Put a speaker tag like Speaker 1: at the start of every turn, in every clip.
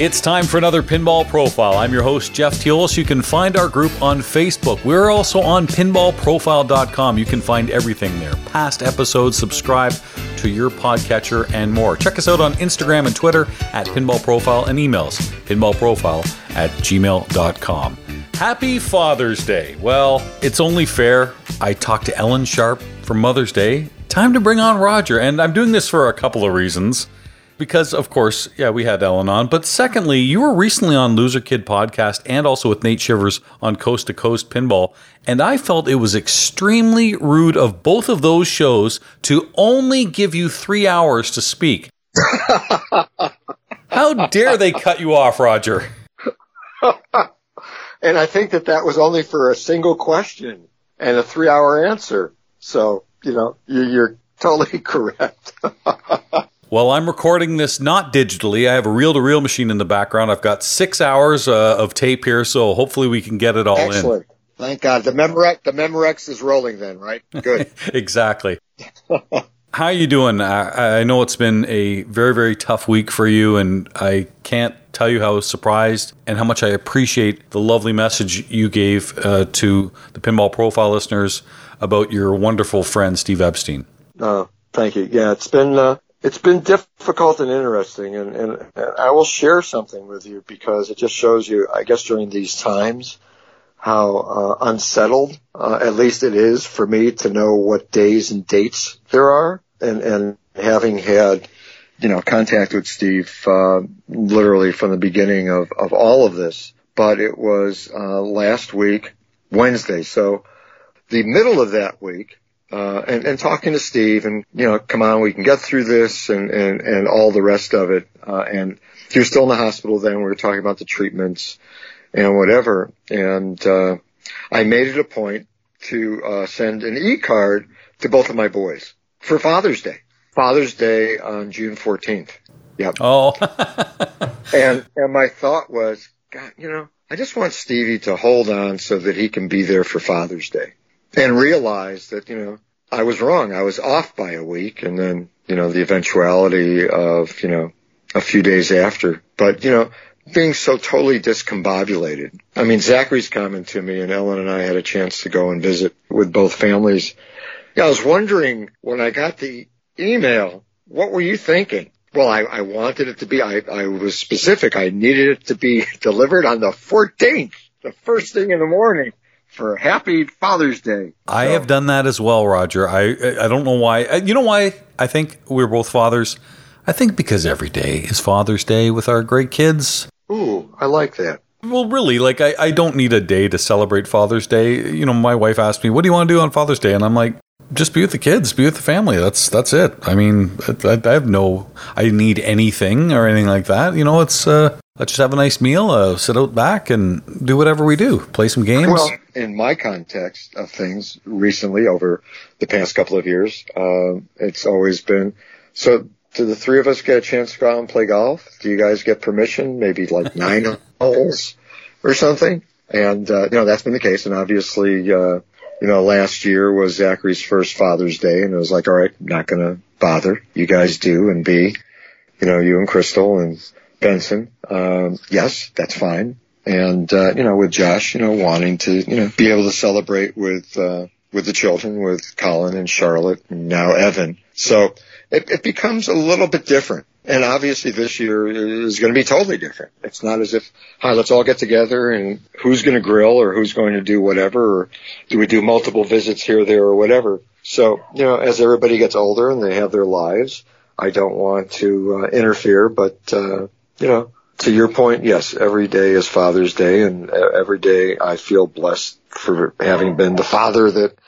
Speaker 1: It's time for another Pinball Profile. I'm your host, Jeff Teolis. You can find our group on Facebook. We're also on pinballprofile.com. You can find everything there past episodes, subscribe to your podcatcher, and more. Check us out on Instagram and Twitter at Pinball Profile and emails pinballprofile at gmail.com. Happy Father's Day. Well, it's only fair. I talked to Ellen Sharpe for Mother's Day. Time to bring on Roger, and I'm doing this for a couple of reasons because of course, yeah, we had Ellen on. But secondly, you were recently on Loser Kid podcast and also with Nate Shivers on Coast to Coast Pinball, and I felt it was extremely rude of both of those shows to only give you three hours to speak. How dare they cut you off, Roger?
Speaker 2: and I think that that was only for a single question and a three-hour answer. So you know, you're totally correct.
Speaker 1: Well, I'm recording this not digitally. I have a reel to reel machine in the background. I've got six hours uh, of tape here, so hopefully we can get it all
Speaker 2: Excellent. in. Thank God. The Memorex, the Memorex is rolling then, right? Good.
Speaker 1: exactly. How are you doing? I, I know it's been a very, very tough week for you, and I can't tell you how surprised and how much I appreciate the lovely message you gave uh, to the Pinball Profile listeners about your wonderful friend, Steve Epstein.
Speaker 2: Oh, thank you. Yeah, it's been uh, it's been difficult and interesting, and, and, and, I will share something with you because it just shows you, I guess, during these times, how uh, unsettled, uh, at least it is for me to know what days and dates there are, and and having had, you know, contact with Steve uh, literally from the beginning of of all of this, but it was uh, last week, Wednesday, so the middle of that week uh, and, and talking to Steve and, you know, come on, we can get through this and, and, and all the rest of it. Uh, and he was still in the hospital then. We were talking about the treatments and whatever. And, uh, I made it a point to, uh, send an e-card to both of my boys for Father's Day. Father's Day on June 14th. Yep.
Speaker 1: Oh.
Speaker 2: and, and my thought was, God, you know, I just want Stevie to hold on so that he can be there for Father's Day and realize that, you know, I was wrong. I was off by a week and then, you know, the eventuality of, you know, a few days after. But, you know, being so totally discombobulated. I mean, Zachary's coming to me and Ellen and I had a chance to go and visit with both families. Yeah, I was wondering when I got the email, what were you thinking? Well, I, I wanted it to be, I, I was specific. I needed it to be delivered on the 14th, the first thing in the morning for Happy Father's Day.
Speaker 1: I have done that as well, Roger. I I don't know why. Uh, you know why? I think we're both fathers. I think because every day is Father's Day with our great kids.
Speaker 2: Ooh, I like that.
Speaker 1: Well, really, like I, I don't need a day to celebrate Father's Day. You know, my wife asked me, "What do you want to do on Father's Day?" And I'm like, "Just be with the kids, be with the family. That's that's it." I mean, I, I have no, I need anything or anything like that. You know, it's uh, let's just have a nice meal, uh, sit out back, and do whatever we do. Play some games.
Speaker 2: Well, in my context of things, recently over the past couple of years, uh, it's always been so. Do the three of us get a chance to go out and play golf? Do you guys get permission? Maybe like nine holes or something? And uh, you know that's been the case. And obviously, uh, you know, last year was Zachary's first Father's Day, and it was like, all right, not going to bother. You guys do, and be, you know, you and Crystal and Benson. Um, yes, that's fine. And, uh, you know, with Josh, you know, wanting to, you know, be able to celebrate with, uh, with the children, with Colin and Charlotte and now Evan. So it, it becomes a little bit different. And obviously this year is going to be totally different. It's not as if, hi, let's all get together and who's going to grill or who's going to do whatever or do we do multiple visits here, there or whatever. So, you know, as everybody gets older and they have their lives, I don't want to uh, interfere, but, uh, you know, to your point, yes, every day is Father's Day and every day I feel blessed for having been the father that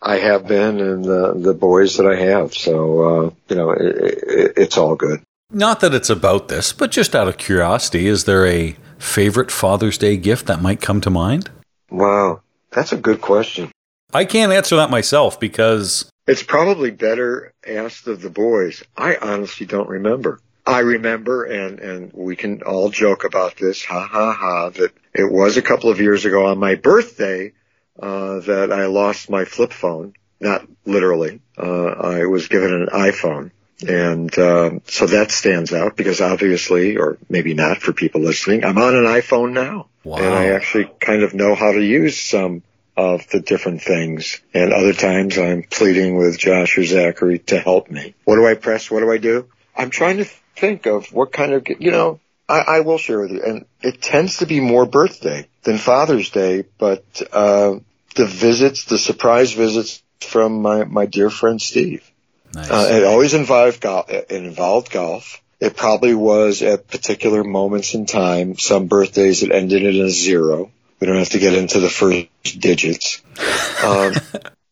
Speaker 2: I have been and the, the boys that I have. So, uh, you know, it, it, it's all good.
Speaker 1: Not that it's about this, but just out of curiosity, is there a favorite Father's Day gift that might come to mind?
Speaker 2: Wow, that's a good question.
Speaker 1: I can't answer that myself because
Speaker 2: it's probably better asked of the boys. I honestly don't remember. I remember, and, and we can all joke about this, ha ha ha, that it was a couple of years ago on my birthday, uh, that I lost my flip phone. Not literally. Uh, I was given an iPhone And um, so that stands out because obviously, or maybe not for people listening, I'm on an iPhone now.
Speaker 1: Wow.
Speaker 2: And I actually kind of know how to use some of the different things. And other times I'm pleading with Josh or Zachary to help me. What do I press? What do I do? I'm trying to think of what kind of, you know, I, I will share with you. And it tends to be more birthday than Father's Day, but, uh, the visits, the surprise visits from my, my dear friend Steve.
Speaker 1: Nice.
Speaker 2: Uh, it always involved golf. It involved golf. It probably was at particular moments in time. Some birthdays it ended in a zero. We don't have to get into the first digits. Um,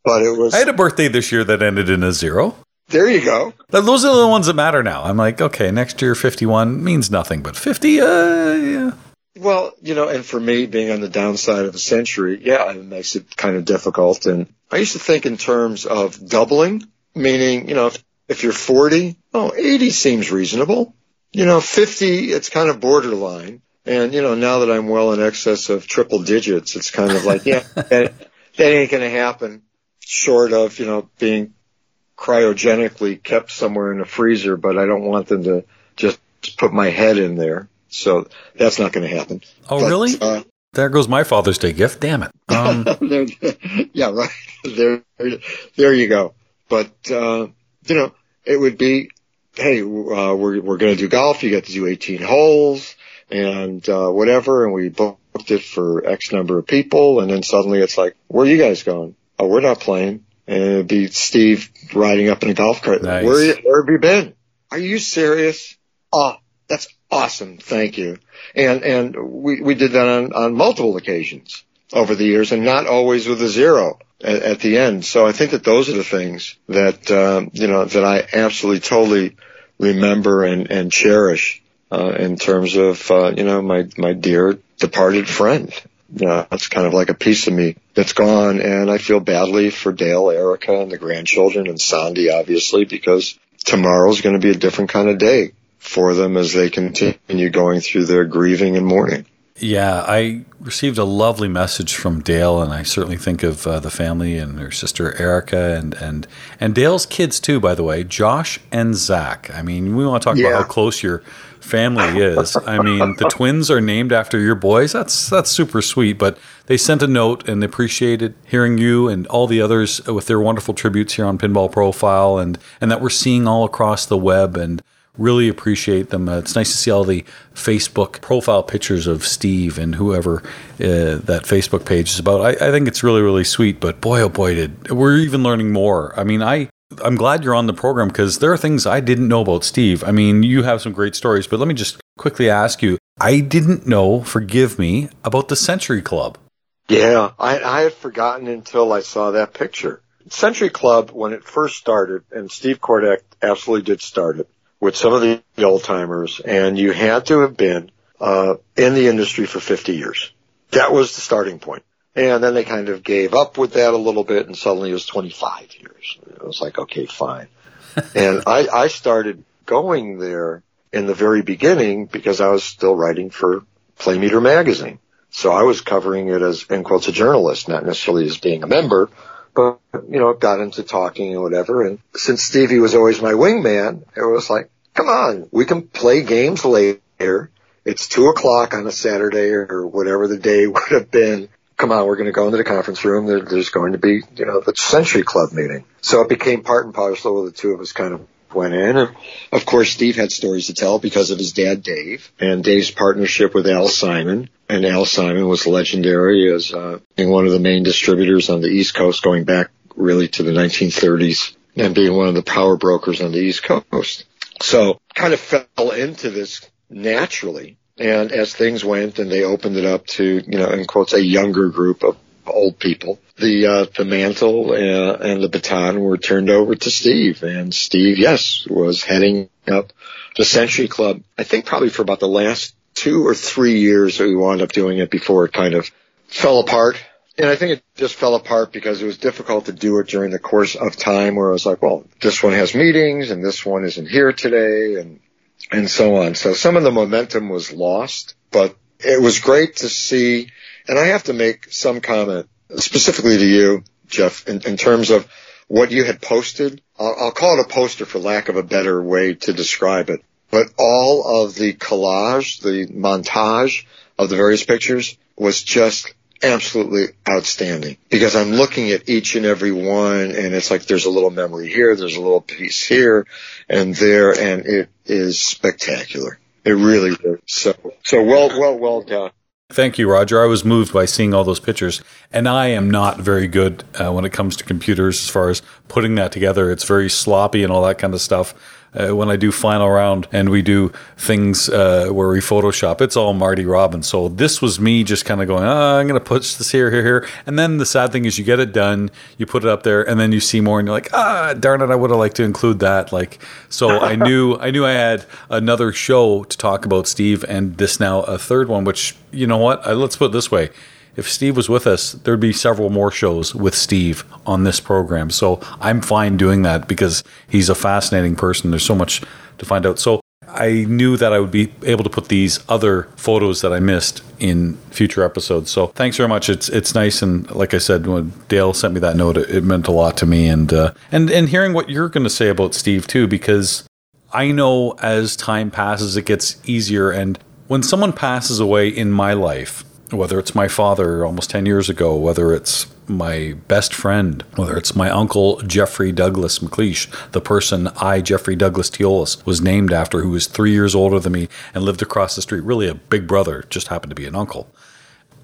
Speaker 2: but it was.
Speaker 1: I had a birthday this year that ended in a zero.
Speaker 2: There you go.
Speaker 1: Those are the ones that matter now. I'm like, okay, next year 51 means nothing, but 50, uh, yeah.
Speaker 2: Well, you know, and for me, being on the downside of a century, yeah, it makes it kind of difficult. And I used to think in terms of doubling, meaning, you know, if, if you're 40, oh, 80 seems reasonable. You know, 50, it's kind of borderline. And, you know, now that I'm well in excess of triple digits, it's kind of like, yeah, that, that ain't going to happen short of, you know, being cryogenically kept somewhere in a freezer, but I don't want them to just put my head in there. So that's not going to happen.
Speaker 1: Oh,
Speaker 2: But,
Speaker 1: really?
Speaker 2: Uh,
Speaker 1: There goes my Father's Day gift. Damn it. Um,
Speaker 2: yeah, right. There, there you go. But, uh, you know, it would be, hey, uh, we're, we're going to do golf. You get to do 18 holes and, uh, whatever. And we booked it for X number of people. And then suddenly it's like, where are you guys going? Oh, we're not playing. And it'd be Steve riding up in a golf cart.
Speaker 1: Nice.
Speaker 2: Where, where have you been? Are you serious? Oh, that's awesome. Thank you. And, and we, we did that on, on multiple occasions over the years and not always with a zero at, at the end. So I think that those are the things that, um, you know, that I absolutely totally remember and, and cherish, uh, in terms of, uh, you know, my, my dear departed friend. You know, that's kind of like a piece of me that's gone and I feel badly for Dale, Erica and the grandchildren and Sandy obviously because tomorrow's going to be a different kind of day for them as they continue going through their grieving and mourning.
Speaker 1: Yeah, I received a lovely message from Dale, and I certainly think of uh, the family and her sister Erica, and and and Dale's kids too. By the way, Josh and Zach. I mean, we want to talk
Speaker 2: Yeah.
Speaker 1: about how close your family is. I mean, the twins are named after your boys. That's that's super sweet. But they sent a note and they appreciated hearing you and all the others with their wonderful tributes here on Pinball Profile, and and that we're seeing all across the web and really appreciate them. Uh, it's nice to see all the Facebook profile pictures of Steve and whoever uh, that Facebook page is about. I, I think it's really, really sweet. But boy, oh boy, did we're even learning more. I mean, I. I'm glad you're on the program because there are things I didn't know about Steve. I mean, you have some great stories, but let me just quickly ask you I didn't know, forgive me, about the Century Club.
Speaker 2: Yeah, I, I had forgotten until I saw that picture. Century Club, when it first started, and Steve Kordek absolutely did start it with some of the old timers, and you had to have been uh, in the industry for 50 years. That was the starting point. And then they kind of gave up with that a little bit, and suddenly it was 25 years. It was like, okay, fine. and I, I started going there in the very beginning because I was still writing for Playmeter magazine. So I was covering it as, in quotes, a journalist, not necessarily as being a member, but, you know, got into talking and whatever. And since Stevie was always my wingman, it was like, come on, we can play games later. It's two o'clock on a Saturday or whatever the day would have been. Come on, we're going to go into the conference room. There, there's going to be, you know, the Century Club meeting. So it became part and parcel the two of us kind of went in. And of course, Steve had stories to tell because of his dad, Dave, and Dave's partnership with Al Simon. And Al Simon was legendary as uh, being one of the main distributors on the East Coast, going back really to the 1930s, and being one of the power brokers on the East Coast. So kind of fell into this naturally. And as things went and they opened it up to, you know, in quotes, a younger group of old people, the, uh, the mantle uh, and the baton were turned over to Steve. And Steve, yes, was heading up the Century Club, I think probably for about the last two or three years that we wound up doing it before it kind of fell apart. And I think it just fell apart because it was difficult to do it during the course of time where I was like, well, this one has meetings and this one isn't here today and, and so on. So some of the momentum was lost, but it was great to see. And I have to make some comment specifically to you, Jeff, in, in terms of what you had posted. I'll, I'll call it a poster for lack of a better way to describe it. But all of the collage, the montage of the various pictures was just absolutely outstanding because I'm looking at each and every one and it's like there's a little memory here, there's a little piece here and there and it is spectacular. It really is. So, so well, well, well done.
Speaker 1: Thank you, Roger. I was moved by seeing all those pictures, and I am not very good uh, when it comes to computers as far as putting that together. It's very sloppy and all that kind of stuff uh, when I do final round and we do things uh, where we Photoshop, it's all Marty Robbins. So this was me just kind of going, oh, I'm going to push this here, here, here. And then the sad thing is you get it done, you put it up there, and then you see more and you're like, ah, darn it, I would have liked to include that. Like, so I knew, I knew I had another show to talk about Steve and this now a third one, which, you know what? Uh, let's put it this way if Steve was with us, there'd be several more shows with Steve on this program. So I'm fine doing that because he's a fascinating person. There's so much to find out. So I knew that I would be able to put these other photos that I missed in future episodes. So thanks very much. It's it's nice and like I said, when Dale sent me that note, it, meant a lot to me. And uh, and and hearing what you're going to say about Steve too, because I know as time passes, it gets easier. And when someone passes away in my life, whether it's my father almost 10 years ago, whether it's my best friend, whether it's my uncle Jeffrey Douglas McLeish, the person I, Jeffrey Douglas Teolis, was named after, who was three years older than me and lived across the street, really a big brother, just happened to be an uncle.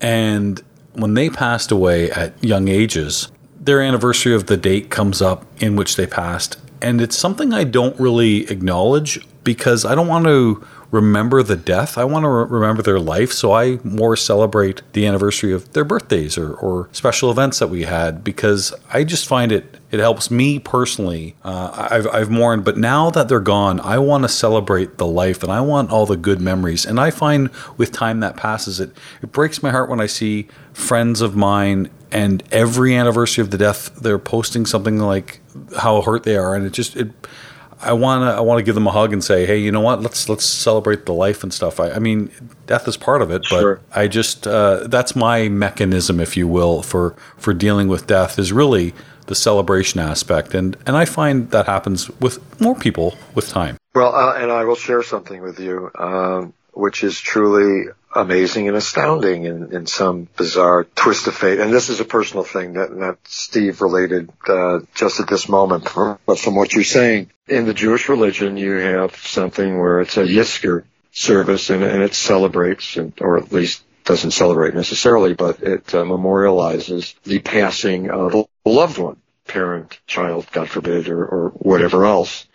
Speaker 1: And when they passed away at young ages, their anniversary of the date comes up in which they passed. And it's something I don't really acknowledge because I don't want to remember the death. I want to re- remember their life. So I more celebrate the anniversary of their birthdays or, or special events that we had because I just find it it helps me personally. Uh, I've, I've mourned, but now that they're gone, I want to celebrate the life and I want all the good memories. And I find with time that passes, it it breaks my heart when I see friends of mine and every anniversary of the death, they're posting something like how hurt they are, and it just it I want to I want to give them a hug and say, hey, you know what? Let's let's celebrate the life and stuff. I, I mean, death is part of it, but sure. I just uh, that's my mechanism, if you will, for for dealing with death is really the celebration aspect, and and I find that happens with more people with time.
Speaker 2: Well, uh, and I will share something with you, um, which is truly amazing and astounding in, in some bizarre twist of fate. And this is a personal thing that not Steve related uh, just at this moment, but from what you're saying, in the Jewish religion, you have something where it's a Yizkor service and, and it celebrates, and, or at least doesn't celebrate necessarily, but it uh, memorializes the passing of a loved one, parent, child, God forbid, or, or whatever else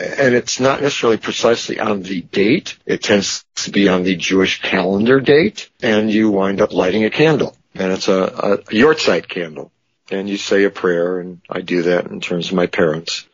Speaker 2: and it's not necessarily precisely on the date. It tends to be on the Jewish calendar date, and you wind up lighting a candle, and it's a, a yahrzeit candle, and you say a prayer, and I do that in terms of my parents,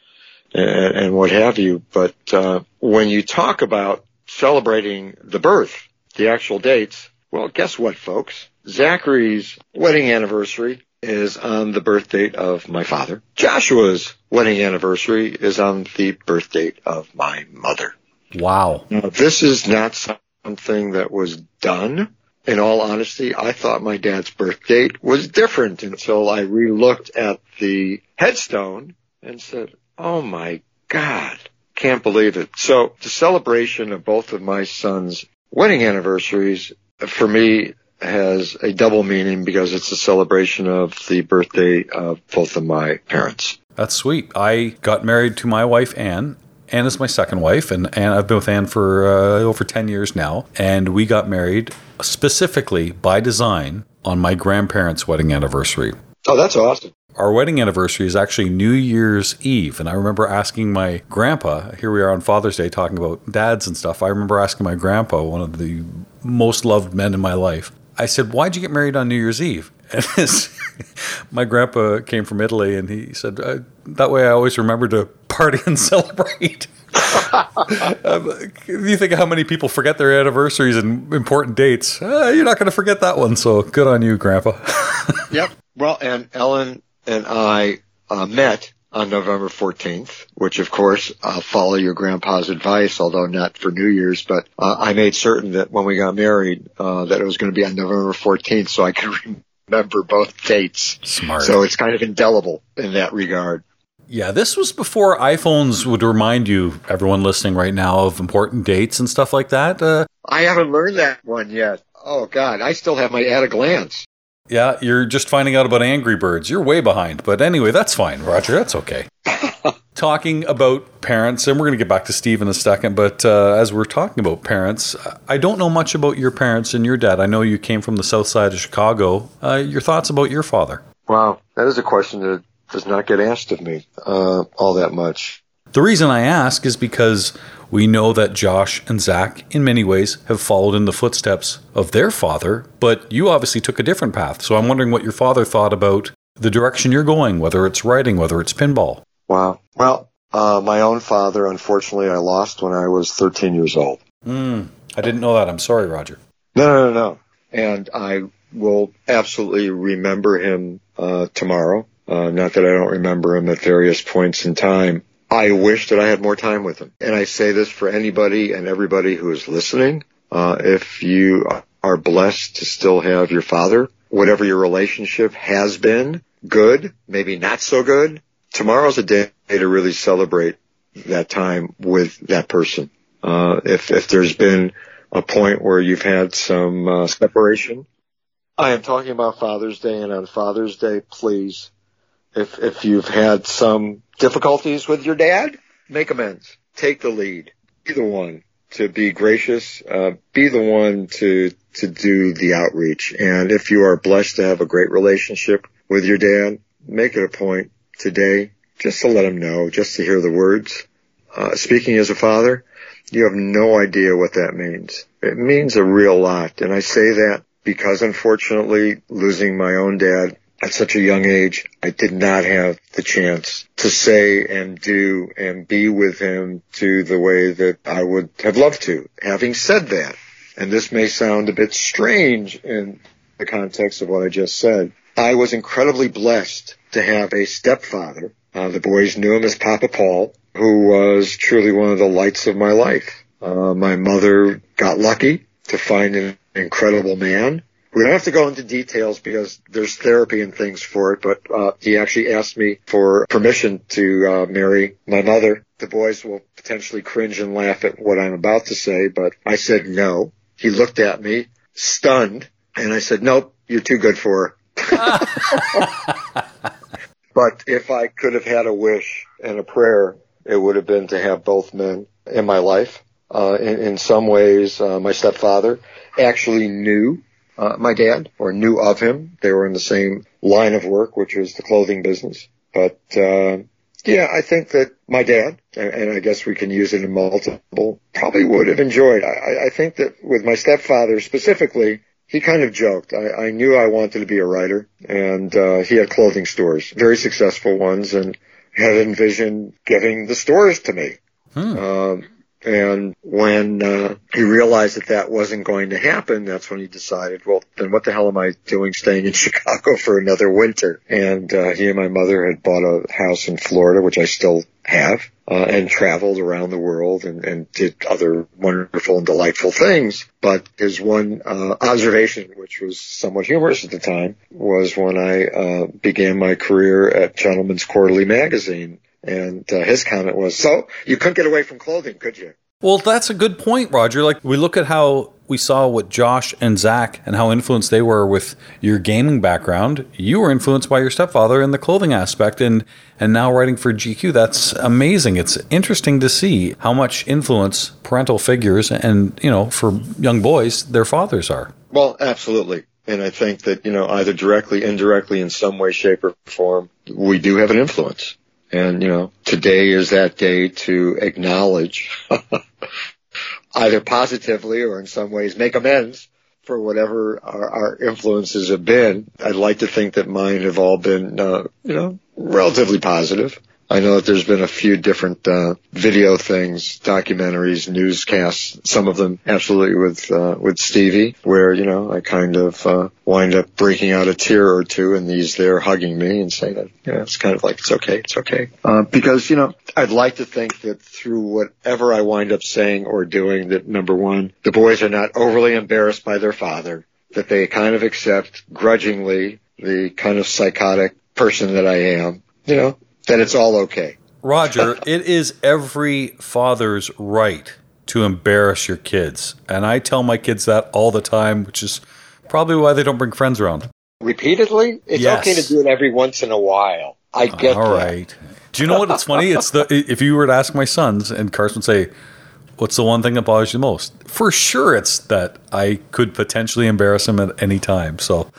Speaker 2: and, and what have you. But uh, when you talk about celebrating the birth, the actual dates, well, guess what, folks? Zachary's wedding anniversary is on the birth date of my father. Joshua's wedding anniversary is on the birth date of my mother.
Speaker 1: Wow.
Speaker 2: Now, this is not something that was done. In all honesty, I thought my dad's birth date was different until I relooked at the headstone and said, oh my God, can't believe it. So the celebration of both of my sons' wedding anniversaries for me has a double meaning because it's a celebration of the birthday of both of my parents.
Speaker 1: That's sweet. I got married to my wife, Anne. Anne is my second wife, and, and I've been with Anne for uh, over 10 years now. And we got married specifically by design on my grandparents' wedding anniversary.
Speaker 2: Oh, that's awesome.
Speaker 1: Our wedding anniversary is actually New Year's Eve. And I remember asking my grandpa, here we are on Father's Day talking about dads and stuff. I remember asking my grandpa, one of the most loved men in my life, I said, "Why'd you get married on New Year's Eve?" And his, my grandpa came from Italy, and he said, "That way, I always remember to party and celebrate." um, you think how many people forget their anniversaries and important dates? Uh, you're not going to forget that one. So good on you, Grandpa.
Speaker 2: yep. Well, and Ellen and I uh, met on November 14th, which of course, uh, follow your grandpa's advice, although not for New Year's, but uh, I made certain that when we got married, uh, that it was going to be on November 14th so I could remember both dates.
Speaker 1: Smart.
Speaker 2: So it's kind of indelible in that regard.
Speaker 1: Yeah, this was before iPhones would remind you, everyone listening right now, of important dates and stuff like that. Uh,
Speaker 2: I haven't learned that one yet. Oh God, I still have my at a glance.
Speaker 1: Yeah, you're just finding out about Angry Birds. You're way behind. But anyway, that's fine, Roger. That's okay. talking about parents, and we're going to get back to Steve in a second, but uh, as we're talking about parents, I don't know much about your parents and your dad. I know you came from the south side of Chicago. Uh, your thoughts about your father?
Speaker 2: Wow, that is a question that does not get asked of me uh, all that much.
Speaker 1: The reason I ask is because we know that Josh and Zach, in many ways, have followed in the footsteps of their father, but you obviously took a different path. So I'm wondering what your father thought about the direction you're going, whether it's writing, whether it's pinball.
Speaker 2: Wow. Well, uh, my own father, unfortunately, I lost when I was 13 years old.
Speaker 1: Mm, I didn't know that. I'm sorry, Roger.
Speaker 2: No, no, no, no. And I will absolutely remember him uh, tomorrow. Uh, not that I don't remember him at various points in time. I wish that I had more time with him. And I say this for anybody and everybody who is listening. Uh, if you are blessed to still have your father, whatever your relationship has been, good, maybe not so good, tomorrow's a day to really celebrate that time with that person. Uh, if, if there's been a point where you've had some uh, separation, I am talking about Father's Day and on Father's Day, please, if, if you've had some difficulties with your dad, make amends. Take the lead. Be the one to be gracious. Uh, be the one to, to do the outreach. And if you are blessed to have a great relationship with your dad, make it a point today just to let him know, just to hear the words. Uh, speaking as a father, you have no idea what that means. It means a real lot. And I say that because unfortunately losing my own dad at such a young age, I did not have the chance to say and do and be with him to the way that I would have loved to. Having said that, and this may sound a bit strange in the context of what I just said, I was incredibly blessed to have a stepfather. Uh, the boys knew him as Papa Paul, who was truly one of the lights of my life. Uh, my mother got lucky to find an incredible man we don't have to go into details because there's therapy and things for it, but uh, he actually asked me for permission to uh, marry my mother. The boys will potentially cringe and laugh at what I'm about to say, but I said no. He looked at me, stunned, and I said, nope, you're too good for her. but if I could have had a wish and a prayer, it would have been to have both men in my life. Uh, in, in some ways, uh, my stepfather actually knew uh, my dad or knew of him. They were in the same line of work, which was the clothing business. But uh, yeah, I think that my dad, and I guess we can use it in multiple, probably would have enjoyed. I, I think that with my stepfather specifically, he kind of joked. I, I knew I wanted to be a writer, and uh, he had clothing stores, very successful ones, and had envisioned giving the stores to me. Hmm. Um, and when uh, he realized that that wasn't going to happen, that's when he decided, well, then what the hell am I doing staying in Chicago for another winter? And uh, he and my mother had bought a house in Florida, which I still have, uh, and traveled around the world and, and did other wonderful and delightful things. But his one uh, observation, which was somewhat humorous at the time, was when I uh, began my career at Gentlemen's Quarterly Magazine and uh, his comment was, "So you couldn't get away from clothing, could you?"
Speaker 1: Well, that's a good point, Roger. Like we look at how we saw with Josh and Zach and how influenced they were with your gaming background. You were influenced by your stepfather in the clothing aspect, and and now writing for GQ. That's amazing. It's interesting to see how much influence parental figures and you know for young boys their fathers are.
Speaker 2: Well, absolutely. And I think that, you know, either directly, indirectly, in some way, shape, or form, we do have an influence. And, you know, today is that day to acknowledge either positively or in some ways make amends for whatever our, our, influences have been. I'd like to think that mine have all been, uh, you know, relatively positive. I know that there's been a few different uh, video things, documentaries, newscasts. Some of them absolutely with uh, with Stevie, where you know I kind of uh, wind up breaking out a tear or two, and these there hugging me and saying that you know it's kind of like it's okay, it's okay, uh, because you know I'd like to think that through whatever I wind up saying or doing, that number one, the boys are not overly embarrassed by their father, that they kind of accept grudgingly the kind of psychotic person that I am. You know, then it's all okay.
Speaker 1: Roger, it is every father's right to embarrass your kids. And I tell my kids that all the time, which is probably why they don't bring friends around.
Speaker 2: Repeatedly? It's
Speaker 1: Yes.
Speaker 2: okay to do it every once in a while. I get
Speaker 1: All
Speaker 2: that.
Speaker 1: right. Do you know what? It's funny. It's the if you were to ask my sons, and Carson would say, "What's the one thing that bothers you the most?" For sure, it's that I could potentially embarrass him at any time. So,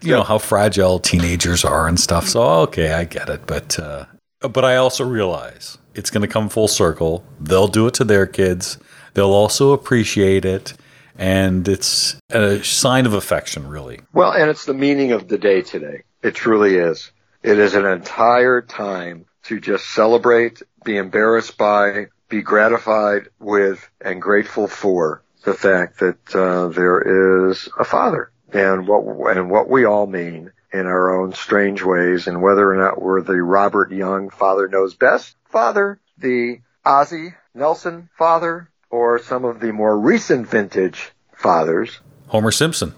Speaker 1: you know how fragile teenagers are and stuff. So, okay, I get it. But uh, but I also realize it's going to come full circle. They'll do it to their kids. They'll also appreciate it, and it's a sign of affection, really.
Speaker 2: Well, and it's the meaning of the day today. It truly is. It is an entire time to just celebrate, be embarrassed by, be gratified with, and grateful for the fact that uh, there is a father and what and what we all mean in our own strange ways, and whether or not we're the Robert Young father knows best father, the Ozzie Nelson father, or some of the more recent vintage fathers.
Speaker 1: Homer Simpson.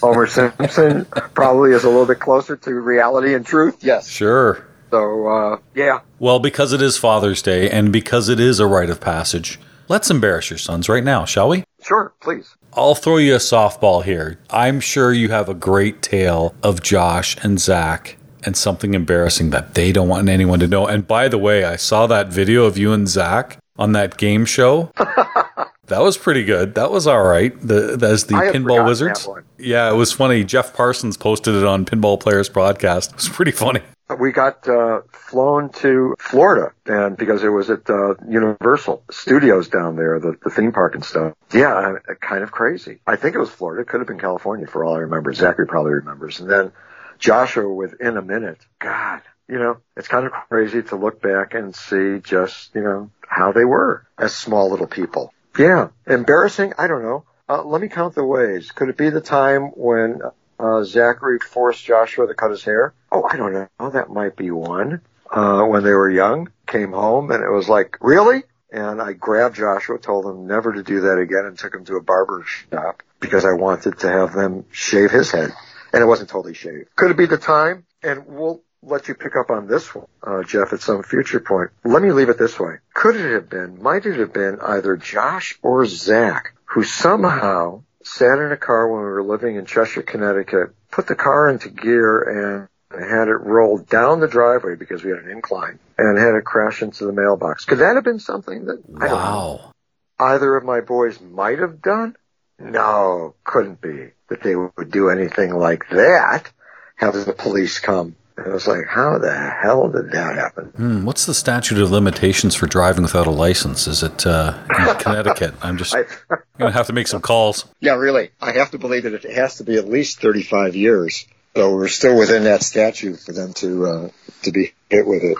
Speaker 2: Homer Simpson probably is a little bit closer to reality and truth. Yes.
Speaker 1: Sure.
Speaker 2: So, uh, yeah.
Speaker 1: Well, because it is Father's Day and because it is a rite of passage, let's embarrass your sons right now, shall we?
Speaker 2: Sure, please.
Speaker 1: I'll throw you a softball here. I'm sure you have a great tale of Josh and Zach and something embarrassing that they don't want anyone to know. And by the way, I saw that video of you and Zach on that game show. that was pretty good. That was all right. The as the Pinball Wizards. Yeah, it was funny. Jeff Parsons posted it on Pinball Players Podcast. It was pretty funny.
Speaker 2: We got uh, flown to Florida, and because it was at uh, Universal Studios down there, the, the theme park and stuff. Yeah, uh, kind of crazy. I think it was Florida. It could have been California for all I remember. Zachary probably remembers. And then Joshua within a minute. God, you know, it's kind of crazy to look back and see just, you know, how they were as small little people. Yeah. Embarrassing? I don't know. Uh, let me count the ways. Could it be the time when uh, Zachary forced Joshua to cut his hair? Oh, I don't know. That might be one. Uh, when they were young, came home and it was like, really? And I grabbed Joshua, told him never to do that again and took him to a barber shop because I wanted to have them shave his head. And it wasn't totally shaved. Could it be the time? And we'll let you pick up on this one, uh, Jeff, at some future point. Let me leave it this way. Could it have been, might it have been either Josh or Zach who somehow sat in a car when we were living in Cheshire, Connecticut, put the car into gear and had it roll down the driveway because we had an incline and had it crash into the mailbox. Could that have been something that I don't know,
Speaker 1: Wow.
Speaker 2: either of my boys might have done? No, couldn't be that they would do anything like that. Have the police come. And I was like, how the hell did that happen?
Speaker 1: Hmm, what's the statute of limitations for driving without a license? Is it uh, in Connecticut? I'm just
Speaker 2: I,
Speaker 1: going to have to make some calls.
Speaker 2: yeah, really. I have to believe that it has to be at least 35 years. So we're still within that statute for them to, uh, to be hit with it.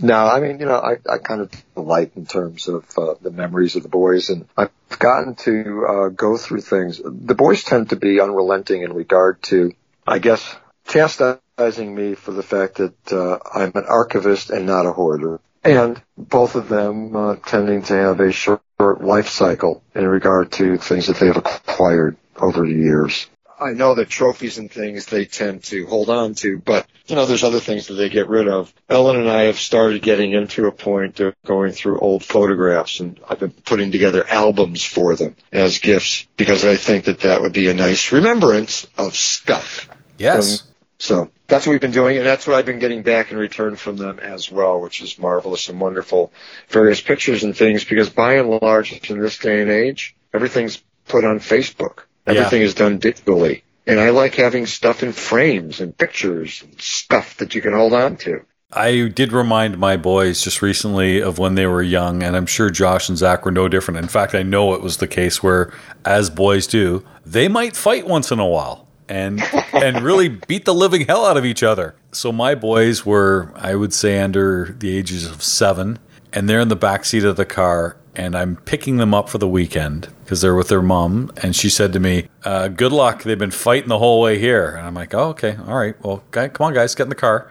Speaker 2: No, I mean, you know, I, I kind of delight in terms of uh, the memories of the boys, and I've gotten to uh, go through things. The boys tend to be unrelenting in regard to, I guess, chastising me for the fact that uh, I'm an archivist and not a hoarder, and both of them uh, tending to have a short life cycle in regard to things that they have acquired over the years. I know that trophies and things they tend to hold on to, but you know, there's other things that they get rid of. Ellen and I have started getting into a point of going through old photographs and I've been putting together albums for them as gifts because I think that that would be a nice remembrance of stuff.
Speaker 1: Yes.
Speaker 2: So that's what we've been doing, and that's what I've been getting back in return from them as well, which is marvelous and wonderful. Various pictures and things, because by and large, in this day and age, everything's put on Facebook. Everything is done digitally. And I like having stuff in frames and pictures and stuff that you can hold on to.
Speaker 1: I did remind my boys just recently of when they were young, and I'm sure Josh and Zach were no different. In fact, I know it was the case where, as boys do, they might fight once in a while and and really beat the living hell out of each other. So my boys were, I would say, under the ages of seven, and they're in the back seat of the car, and I'm picking them up for the weekend because they're with their mom, and she said to me, uh, "Good luck. They've been fighting the whole way here." And I'm like, "Oh, okay, all right. Well, guy, come on, guys, get in the car."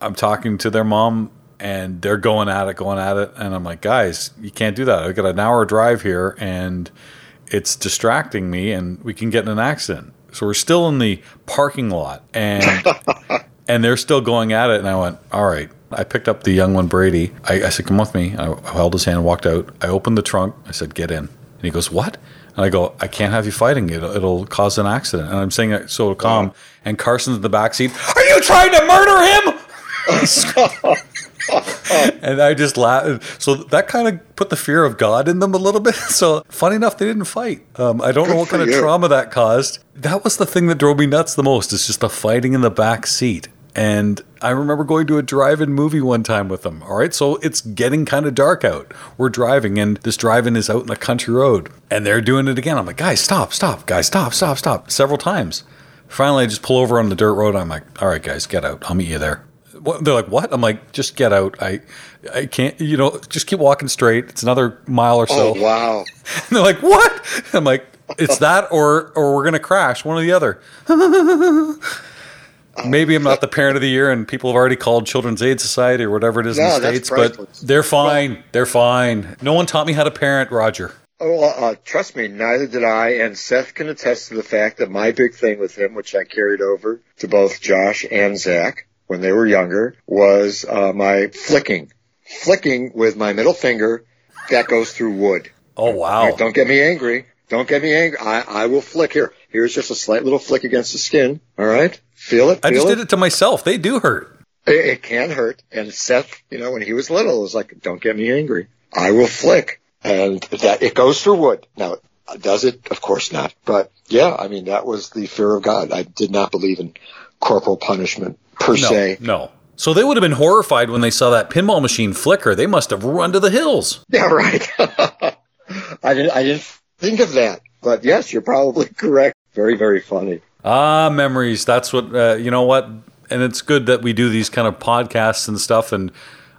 Speaker 1: I'm talking to their mom and they're going at it, going at it. And I'm like, guys, you can't do that. I got an hour drive here and it's distracting me and we can get in an accident. So we're still in the parking lot and and they're still going at it. And I went, all right, I picked up the young one, Brady. I, I said, "Come with me." I held his hand, walked out. I opened the trunk. I said, "Get in." And he goes, "What?" And I go, "I can't have you fighting. It'll, it'll cause an accident." And I'm saying it so calm. And Carson's in the back seat. Are you trying to murder him? and I just laughed. So that kind of put the fear of God in them a little bit. So funny enough, they didn't fight. Um, I don't
Speaker 2: Good
Speaker 1: know what kind of trauma that caused. That was the thing that drove me nuts the most. It's just the fighting in the back seat. And I remember going to a drive-in movie one time with them. All right, so it's getting kind of dark out. We're driving, and this drive-in is out in a country road, and they're doing it again. I'm like, guys, stop, stop, guys, stop, stop, stop, several times. Finally, I just pull over on the dirt road. I'm like, all right, guys, get out. I'll meet you there. What? They're like, what? I'm like, just get out. I, I can't. You know, just keep walking straight. It's another mile or so.
Speaker 2: Oh wow!
Speaker 1: And they're like, what? I'm like, it's that, or or we're gonna crash. One or the other. Maybe I'm not the parent of the year, and people have already called Children's Aid Society or whatever it is in the states. But they're fine. They're fine. No one taught me how to parent, Roger.
Speaker 2: Oh, uh, trust me, neither did I. And Seth can attest to the fact that my big thing with him, which I carried over to both Josh and Zach when they were younger, was uh, my flicking. Flicking with my middle finger that goes through wood.
Speaker 1: Oh wow.
Speaker 2: Don't get me angry. Don't get me angry. I, I will flick here. Here's just a slight little flick against the skin. All right. Feel it.
Speaker 1: I just
Speaker 2: it.
Speaker 1: did it to myself. They do hurt.
Speaker 2: It, it can hurt. And Seth, you know, when he was little, was like, "Don't get me angry. I will flick." And that it goes through wood. Now, does it? Of course not. But yeah, I mean, that was the fear of God. I did not believe in corporal punishment per
Speaker 1: No,
Speaker 2: se.
Speaker 1: no. So they would have been horrified when they saw that pinball machine flicker. They must have run to the hills.
Speaker 2: Yeah, right. I didn't. I didn't think of that. But yes, you're probably correct. Very, very funny.
Speaker 1: Ah, memories. That's what uh, you know. What, and it's good that we do these kind of podcasts and stuff. And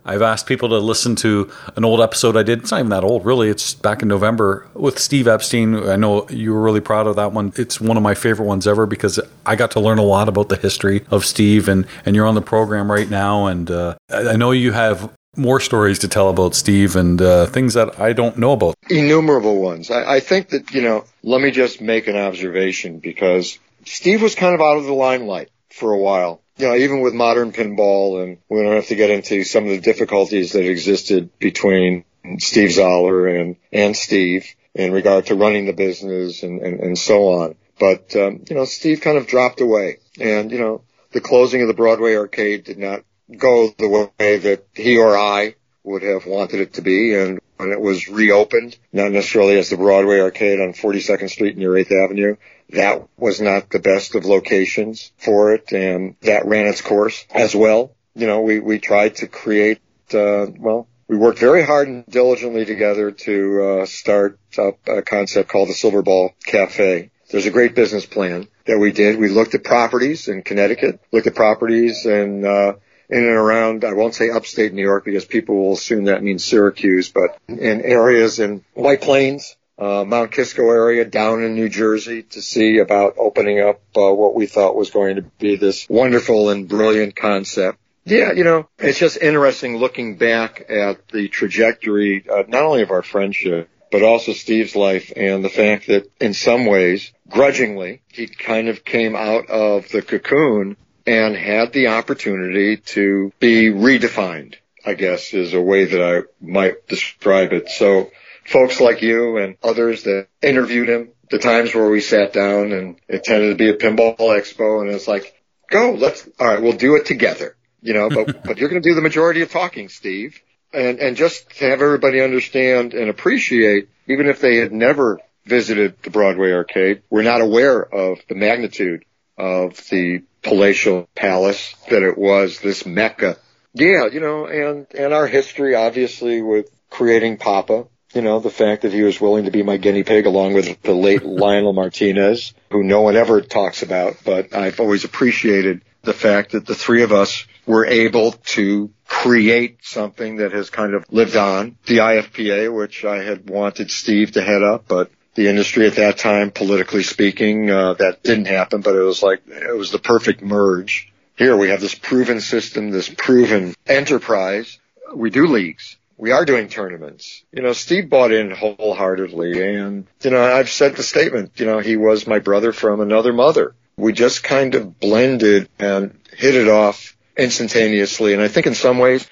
Speaker 1: I've asked people to listen to an old episode I did. It's not even that old, really. It's back in November with Steve Epstein. I know you were really proud of that one. It's one of my favorite ones ever because I got to learn a lot about the history of Steve. And and you're on the program right now, and uh, I know you have more stories to tell about Steve and uh, things that I don't know about.
Speaker 2: Innumerable ones. I, I think that, you know, let me just make an observation because Steve was kind of out of the limelight for a while. You know, even with modern pinball and we don't have to get into some of the difficulties that existed between Steve Zahler and, and Steve in regard to running the business and, and, and so on. But, um, you know, Steve kind of dropped away and, you know, the closing of the Broadway arcade did not go the way that he or I would have wanted it to be. And when it was reopened, not necessarily as the Broadway arcade on 42nd Street near 8th Avenue, that was not the best of locations for it. And that ran its course as well. You know, we, we tried to create, uh, well, we worked very hard and diligently together to uh, start up a concept called the Silver Ball Cafe. There's a great business plan that we did. We looked at properties in Connecticut, looked at properties in, uh, in and around, I won't say upstate New York because people will assume that means Syracuse, but in areas in White Plains, uh, Mount Kisco area down in New Jersey to see about opening up uh, what we thought was going to be this wonderful and brilliant concept. Yeah, you know, it's just interesting looking back at the trajectory, uh, not only of our friendship, but also Steve's life and the fact that in some ways, grudgingly, he kind of came out of the cocoon and had the opportunity to be redefined, I guess is a way that I might describe it. So folks like you and others that interviewed him, the times where we sat down and it tended to be a pinball expo and it's like, go, let's, all right, we'll do it together, you know, but, but you're going to do the majority of talking, Steve. And, and just to have everybody understand and appreciate, even if they had never visited the Broadway arcade, we're not aware of the magnitude of the palatial palace that it was, this mecca. Yeah, you know, and, and our history obviously with creating Papa, you know, the fact that he was willing to be my guinea pig along with the late Lionel Martinez, who no one ever talks about, but I've always appreciated the fact that the three of us were able to create something that has kind of lived on. The IFPA, which I had wanted Steve to head up, but the industry at that time, politically speaking, uh, that didn't happen, but it was like, it was the perfect merge. Here we have this proven system, this proven enterprise. We do leagues. We are doing tournaments. You know, Steve bought in wholeheartedly and, you know, I've said the statement, you know, he was my brother from another mother. We just kind of blended and hit it off instantaneously. And I think in some ways,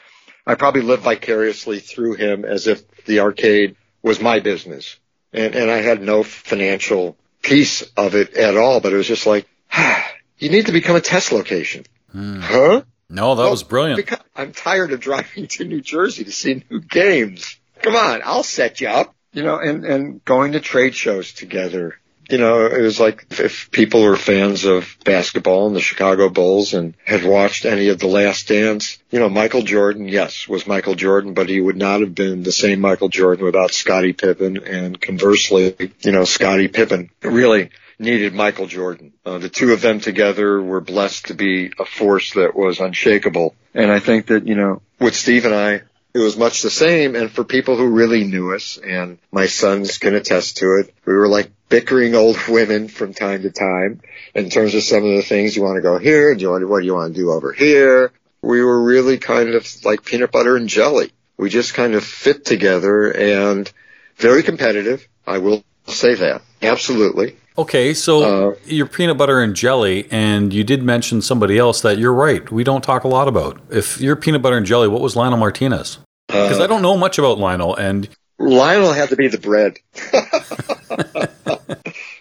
Speaker 2: I probably lived vicariously through him as if the arcade was my business. And, and I had no financial piece of it at all, but it was just like, ah, you need to become a test location.
Speaker 1: Hmm.
Speaker 2: Huh?
Speaker 1: No, that
Speaker 2: Well,
Speaker 1: was brilliant.
Speaker 2: I'm tired of driving to New Jersey to see new games. Come on, I'll set you up. You know, and, and going to trade shows together. You know, it was like if people were fans of basketball and the Chicago Bulls and had watched any of The Last Dance, you know, Michael Jordan, yes, was Michael Jordan, but he would not have been the same Michael Jordan without Scottie Pippen. And conversely, you know, Scottie Pippen really needed Michael Jordan. Uh, the two of them together were blessed to be a force that was unshakable. And I think that, you know, with Steve and I, it was much the same. And for people who really knew us, and my sons can attest to it, we were like bickering old women from time to time in terms of some of the things you want to go here, do you want to, what do you want to do over here? We were really kind of like peanut butter and jelly. We just kind of fit together and very competitive. I will say that. Absolutely.
Speaker 1: Okay, so
Speaker 2: Uh,
Speaker 1: you're peanut butter and jelly, and you did mention somebody else that you're right. We don't talk a lot about. If you're peanut butter and jelly, what was Lionel Martinez? Because
Speaker 2: Uh,
Speaker 1: I don't know much about Lionel, and
Speaker 2: Lionel had to be the bread.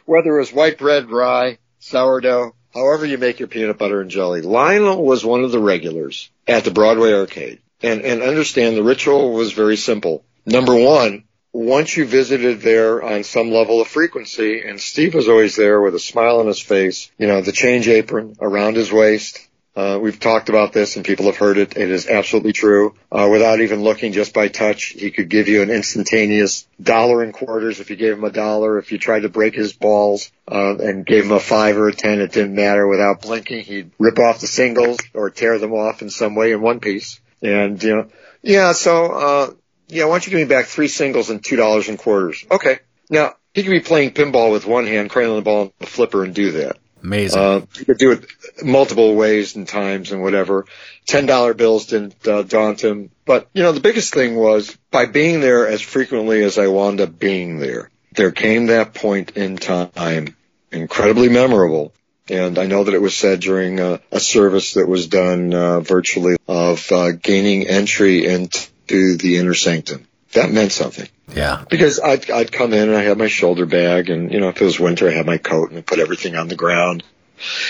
Speaker 2: Whether it was white bread, rye, sourdough, however you make your peanut butter and jelly. Lionel was one of the regulars at the Broadway arcade. And, and understand the ritual was very simple. Number one, once you visited there on some level of frequency, and Steve was always there with a smile on his face, you know, the change apron around his waist, uh, we've talked about this and people have heard it. It is absolutely true. Uh, without even looking just by touch, he could give you an instantaneous dollar in quarters if you gave him a dollar. If you tried to break his balls, uh, and gave him a five or a ten, it didn't matter. Without blinking, he'd rip off the singles or tear them off in some way in one piece. And, you know, yeah, so, uh, yeah, why don't you give me back three singles and two dollars in quarters? Okay. Now, he could be playing pinball with one hand, cradling the ball on the flipper and do that.
Speaker 1: amazing.
Speaker 2: Uh, you could do it multiple ways and times and whatever. Ten dollar bills didn't uh, daunt him, but you know the biggest thing was by being there as frequently as I wound up being there. There came that point in time, incredibly memorable. And I know that it was said during uh, a service that was done uh, virtually of uh, gaining entry into the inner sanctum. That meant something
Speaker 1: yeah.
Speaker 2: because I'd, I'd come in and I had my shoulder bag and, you know, if it was winter, I had my coat and I'd put everything on the ground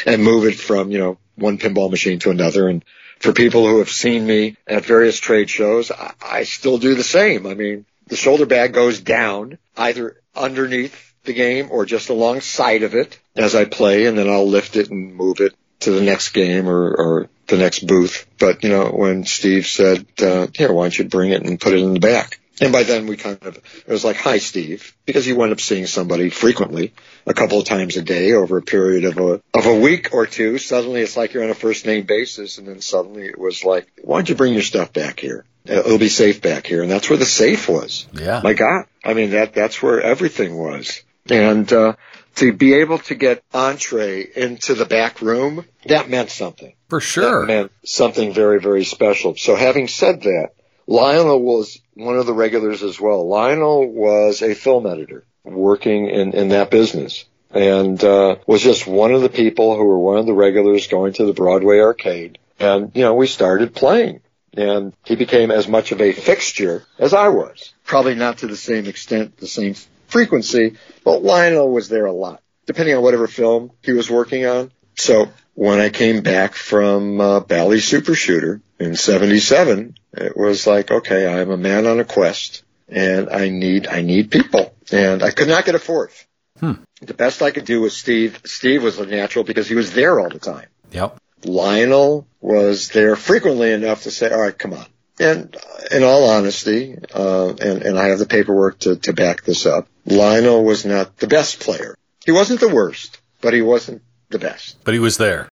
Speaker 2: and move it from, you know, one pinball machine to another. And for people who have seen me at various trade shows, I, I still do the same. I mean, the shoulder bag goes down either underneath the game or just alongside of it as I play and then I'll lift it and move it to the next game or, or the next booth. But, you know, when Steve said, uh, here, why don't you bring it and put it in the back? And by then we kind of, it was like, hi, Steve, because you wind up seeing somebody frequently, a couple of times a day over a period of a, of a week or two. Suddenly it's like you're on a first name basis. And then suddenly it was like, why don't you bring your stuff back here? It'll be safe back here. And that's where the safe was.
Speaker 1: Yeah.
Speaker 2: My God. I mean, that, that's where everything was. And, uh, to be able to get entree into the back room, that meant something.
Speaker 1: For
Speaker 2: That
Speaker 1: sure.
Speaker 2: meant something very, very special. So having said that, Lionel was one of the regulars as well. Lionel was a film editor working in, in that business and, uh, was just one of the people who were one of the regulars going to the Broadway arcade. And, you know, we started playing and he became as much of a fixture as I was. Probably not to the same extent, the same frequency, but Lionel was there a lot, depending on whatever film he was working on. So when I came back from uh, Bally Super Shooter in 77, it was like, okay, I'm a man on a quest and I need, I need people and I could not get a fourth.
Speaker 1: Hmm.
Speaker 2: The best I could do was Steve. Steve was a natural because he was there all the time.
Speaker 1: Yep.
Speaker 2: Lionel was there frequently enough to say, all right, come on. And in all honesty, uh, and, and I have the paperwork to, to back this up, Lionel was not the best player. He wasn't the worst, but he wasn't the best.
Speaker 1: But he was there.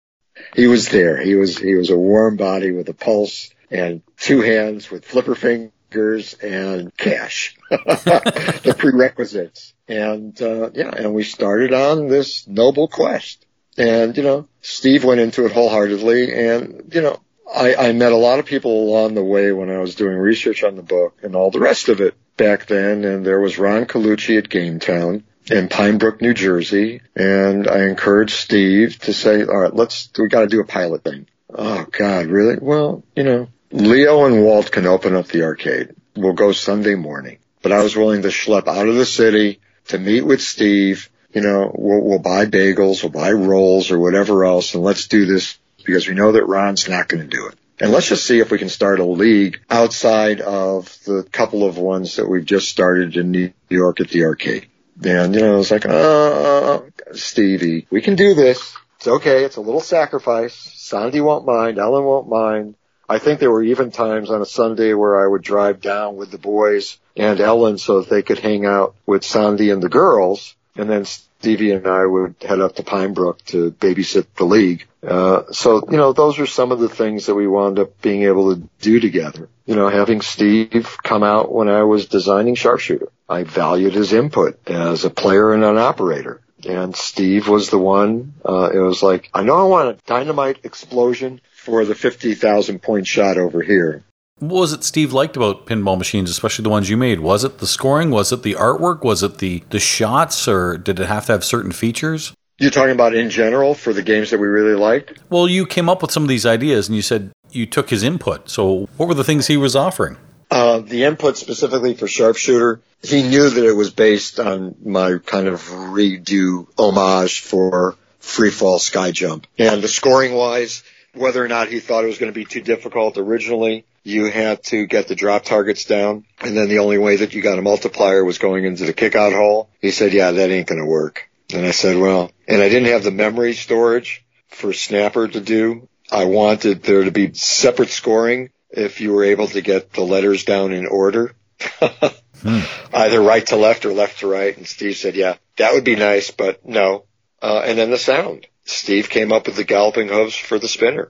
Speaker 2: He was there. He was, he was a warm body with a pulse and two hands with flipper fingers and cash. the prerequisites. And, uh, yeah, and we started on this noble quest. And, you know, Steve went into it wholeheartedly and, you know, I, I met a lot of people along the way when I was doing research on the book and all the rest of it back then. And there was Ron Colucci at Gametown in Pine Brook, New Jersey. And I encouraged Steve to say, all right, let's, we got to do a pilot thing. Oh God, really? Well, you know, Leo and Walt can open up the arcade. We'll go Sunday morning. But I was willing to schlep out of the city to meet with Steve. You know, we'll, we'll buy bagels, we'll buy rolls or whatever else, and let's do this because we know that Ron's not going to do it. And let's just see if we can start a league outside of the couple of ones that we've just started in New York at the arcade. And, you know, it's like, uh, Stevie, we can do this. It's okay. It's a little sacrifice. Sandy won't mind. Ellen won't mind. I think there were even times on a Sunday where I would drive down with the boys and Ellen so that they could hang out with Sandy and the girls. And then Stevie and I would head up to Pine Brook to babysit the league. Uh, so, you know, those are some of the things that we wound up being able to do together. You know, having Steve come out when I was designing Sharpshooter. I valued his input as a player and an operator. And Steve was the one, uh, it was like, I know I want a dynamite explosion for the 50,000 point shot over here.
Speaker 1: What was it Steve liked about pinball machines, especially the ones you made? Was it the scoring? Was it the artwork? Was it the, the shots? Or did it have to have certain features?
Speaker 2: You're talking about in general for the games that we really liked?
Speaker 1: Well, you came up with some of these ideas and you said you took his input. So what were the things he was offering?
Speaker 2: Uh, the input specifically for Sharpshooter, he knew that it was based on my kind of redo homage for Free Fall Sky Jump. And the scoring wise, whether or not he thought it was going to be too difficult originally, you had to get the drop targets down. And then the only way that you got a multiplier was going into the kickout hole. He said, yeah, that ain't going to work. And I said, well, and I didn't have the memory storage for Snapper to do. I wanted there to be separate scoring if you were able to get the letters down in order. hmm. Either right to left or left to right. And Steve said, yeah, that would be nice, but no. Uh, and then the sound. Steve came up with the galloping hooves for the spinner.